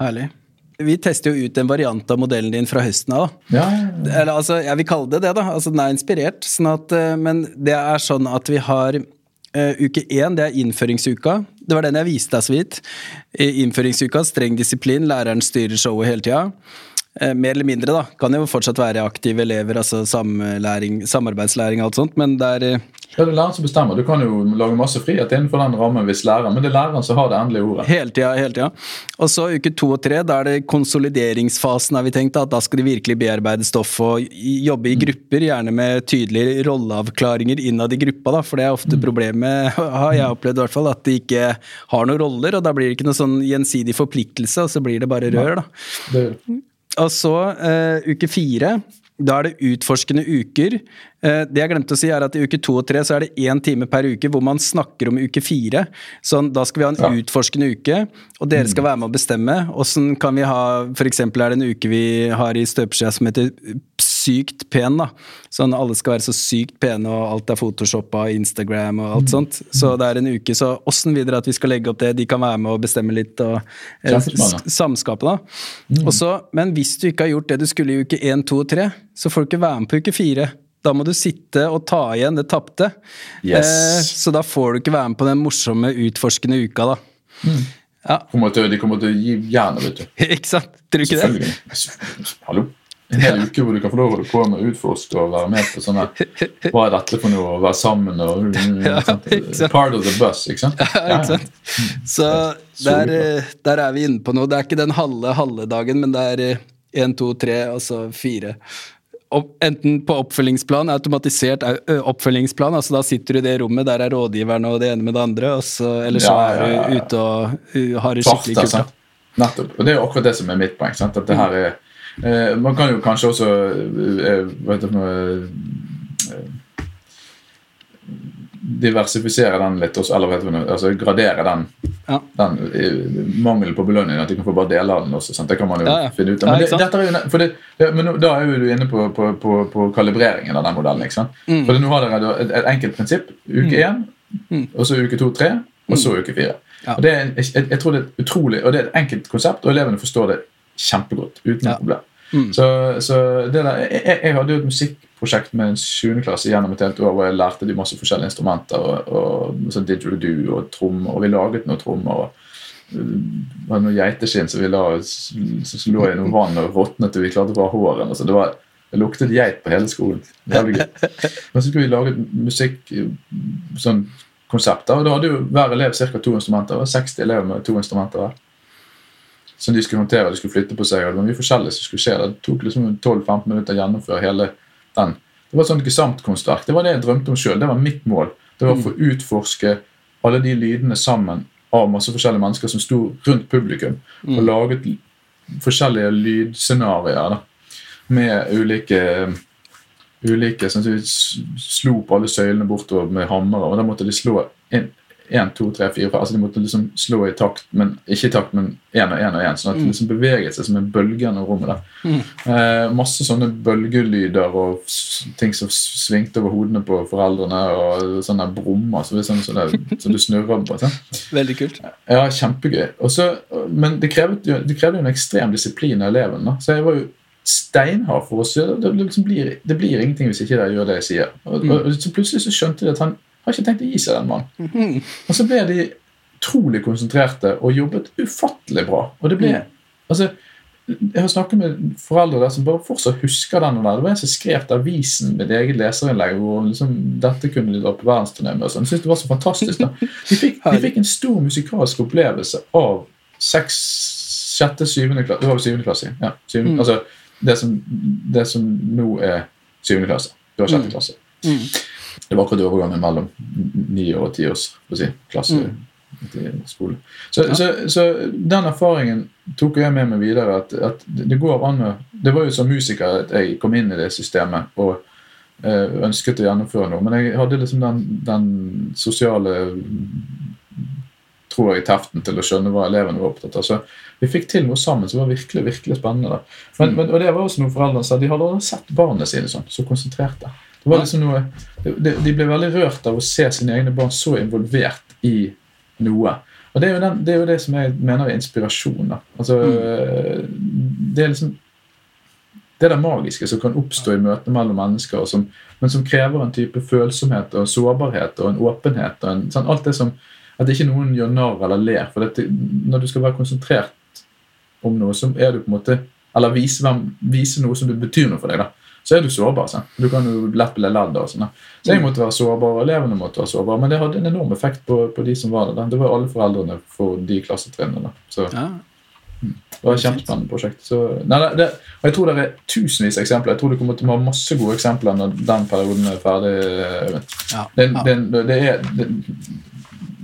D: Herlig. Vi tester jo ut en variant av modellen din fra høsten av.
E: Ja, ja, ja.
D: Eller altså, jeg vil kalle det det, da. Altså, den er inspirert. Sånn at, eh, men det er sånn at vi har uh, uke én, det er innføringsuka. Det var den jeg viste deg så vidt. I innføringsuka, streng disiplin, læreren styrer showet hele tida. Eh, mer eller mindre, da. Kan jo fortsatt være aktive elever, altså samarbeidslæring og alt sånt, men det er eh,
E: det er læreren som bestemmer. Du kan jo lage masse frihet innenfor den rammen hvis læreren, men det er læreren som har det endelige ordet.
D: Hele tida, hele tida. Og så uke to og tre, da er det konsolideringsfasen, har vi tenkt. At da skal de virkelig bearbeide stoff og jobbe i grupper, gjerne med tydelige rolleavklaringer innad i gruppa, da. For det er ofte problemet, *laughs* har jeg opplevd i hvert fall, at de ikke har noen roller, og da blir det ikke noe sånn gjensidig forpliktelse, og så blir det bare rør, da. Og så uh, uke fire. Da er det utforskende uker. Eh, det jeg glemte å si er at I uke to og tre så er det én time per uke hvor man snakker om uke fire. Sånn, da skal vi ha en
E: Ja.
D: utforskende uke, og dere skal være med å bestemme. Åssen kan vi ha F.eks. er det en uke vi har i støpeskjea som heter Sykt pen. da. Sånn alle skal være så sykt pene, og alt er photoshoppa, Instagram og alt sånt. Så det er en uke. Så åssen vil dere at vi skal legge opp det? De kan være med og bestemme litt. og eh, samskape, da. Og så- men hvis du ikke har gjort det du skulle i uke 1, 2 og 3, så får du ikke være med på uke 4. Da må du sitte og ta igjen det tapte.
E: Yes.
D: Eh, så da får du ikke være med på den morsomme, utforskende uka, da. Ja,
E: Kommer til, de kommer til å gi jernet, vet du. *laughs*
D: ikke sant? Tror du ikke det?
E: Hallo. En hel uke hvor du kan få lov å med og utforske og være med på sånne Hva er dette for noe? Å være sammen og *laughs*
D: Ja.
E: Part of the bus, ikke sant? *laughs*
D: Ja, ikke sant? Så der, eh, der er vi inne på noe. Det er ikke den halve halve dagen, men det er én, to, tre, altså så fire. Enten på oppfølgingsplan, automatisert oppfølgingsplan, altså da sitter du i det rommet, der er rådgiveren og det ene med det andre, så, eller så
E: Ja,
D: er
E: ja, er
D: du ute og har det skikkelig kult.
E: sant? Nettopp. Og det er jo akkurat det som er mitt poeng. Sant? At det her er eh, Man kan jo kanskje også eh, hva heter det for noe eh, Diversifisere den litt, også, eller altså gradere den,
D: Ja.
E: den mangelen på belønning. At de kan få bare deler av den også. Sant? Det kan man jo
D: Ja, ja.
E: finne ut av. Men, det, er jo, det, det, men nå, da er jo du inne på, på, på, på kalibreringen av den modellen. ikke sant?
D: Mm.
E: For nå har dere et, et enkelt prinsipp. Uke én, og så uke to, tre, og så uke fire.
D: Mm.
E: Og det er, en- jeg, jeg tror det er utrolig, og det er et enkelt konsept, og elevene forstår det kjempegodt. uten
D: Ja.
E: problem.
D: Mm.
E: Så, så det der, jeg, jeg- hadde jo et musikkprosjekt med en 7. klasse gjennom et helt år hvor jeg lærte de masse forskjellige instrumenter. og, og sånn didgeridoo og trommer, og vi laget noen trommer. og uh, det var noe geiteskinn som vi la, som lå i noe vann og råtnet, og vi klarte bare hårene. Altså, det, var, det luktet geit på hele skolen. Jævlig gøy. Men så skulle vi lage musikkonsepter, musikk sånn og Da hadde jo hver elev ca. to instrumenter. Det var 60 elever med to instrumenter hver. Som de skulle håndtere, de skulle flytte på seg. og Det var mye forskjellig som skulle skje. Det tok liksom 12-15 minutter å gjennomføre hele den. Det var et sånt gesamtkunstverk. Det var det jeg drømte om sjøl. Det var mitt mål. Det var å få utforske alle de lydene sammen av masse forskjellige mennesker som sto rundt publikum, og laget forskjellige lydscenarioer med ulike ulike sånn, at De slo på alle søylene bortover med hammere, og da måtte de slå én, to, tre, fire altså De måtte liksom slå i takt, men ikke i takt, men én og én og én. Sånn at det liksom beveget seg som en bølge gjennom rommet. der. Eh, masse sånne bølgelyder og ting som svingte over hodene på foreldrene, og sånne brummer som så sånn, så som du snurrer på. Sånn.
D: Veldig kult.
E: Ja, kjempegøy. Også, men det krevde, det krevde jo en ekstrem disiplin av eleven. Da. Så jeg var jo steinhard for oss. Det, det, liksom blir, det blir ingenting hvis ikke dere gjør det jeg sier. Og, og, og så plutselig så skjønte de at han har ikke tenkt å gi seg, den mannen. Og så ble de utrolig konsentrerte og jobbet ufattelig bra. Og det ble altså, Jeg har snakket med foreldre der som bare fortsatt husker den. der. Det var en som skrev til avisen med et eget leserinnlegg hvor liksom, dette kunne de dra på verdensturné med. og sånn. Det var så fantastisk. da. De fikk, *laughs* de fikk en stor musikalsk opplevelse av seks, sjette, syvende klasse Det var jo syvende klasse. ja. Syvende, altså det som, det som nå er syvende klasse. Det var sjette klasse. Det var akkurat overgangen mellom ni og ti års si, klasse til skole. Så, så, så den erfaringen tok jeg med meg videre. At, at det går an å Det var jo som musiker at jeg kom inn i det systemet og eh, ønsket å gjennomføre noe. Men jeg hadde liksom den, den sosiale tror jeg, teften til å skjønne hva elevene var opptatt av. Så vi fikk til noe sammen som var virkelig virkelig spennende. Men, mm. men, og det var også noen foreldre som sa. De hadde aldri sett barna sine sånn, så konsentrerte. Det var liksom noe, de, de ble veldig rørt av å se sine egne barn så involvert i noe. Og Det er jo, den, det, er jo det som jeg mener er inspirasjon. da. Altså, Det er liksom det det magiske som kan oppstå i møtet mellom mennesker, som, men som krever en type følsomhet og sårbarhet og en åpenhet. og en, sånn, alt det som, At ikke noen gjør narr eller ler. for dette, Når du skal være konsentrert om noe, så er du på en måte Eller vise, vise noe som betyr noe for deg, da. Så er du sårbar. Sant? Du kan jo lett bli ledd av. Sånn, så jeg måtte være sårbar, og elevene måtte være sårbare. Men det hadde en enorm effekt på, på de som var der. Da. Det var alle foreldrene for de klassetrinnene. Så
D: Ja.
E: det var et kjempespennende prosjekt. Så, nei, det, det, jeg tror det er tusenvis av eksempler. Jeg tror du kommer til å ha masse gode eksempler når den perioden er ferdig.
D: Ja.
E: Det, det, det, er, det,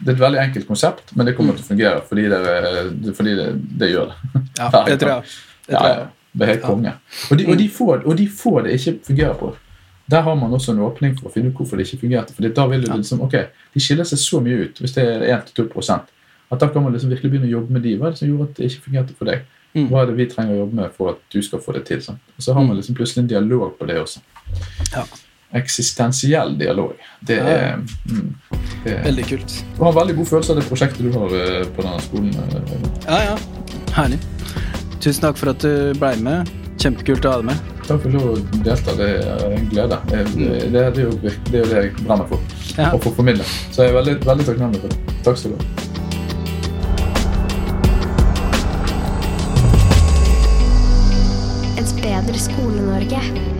E: det er et veldig enkelt konsept, men det kommer til å fungere fordi, det, fordi det, det gjør det.
D: Ja, det tror jeg. *laughs* Det tror
E: ja. Det er helt konge. Og de, og, de får, og de får det ikke fungere på. Der har man også en åpning for å finne ut hvorfor det ikke fungerte. For da vil du liksom, ok, De skiller seg så mye ut, hvis det er 1-2 at da kan man liksom virkelig begynne å jobbe med de. Hva er det som gjorde at det ikke fungerte for deg?
D: Mm.
E: Hva er det vi trenger å jobbe med for at du skal få det til? Sant? Og så har man liksom plutselig en dialog på det også.
D: Ja.
E: Eksistensiell dialog. Det er, mm, det er
D: Veldig kult.
E: Du har en veldig god følelse av det prosjektet du har eh, på denne skolen. eh,
D: Ja, ja. Herlig. Tusen takk for at du ble med. Kjempekult å ha deg med.
E: Takk for lov å delta. Det er en glede. Det, er jo, det er jo det jeg brenner for.
D: Ja.
E: Å få formidle. Så jeg er veldig, veldig takknemlig for det. Takk skal du ha.
C: Et bedre Skole-Norge.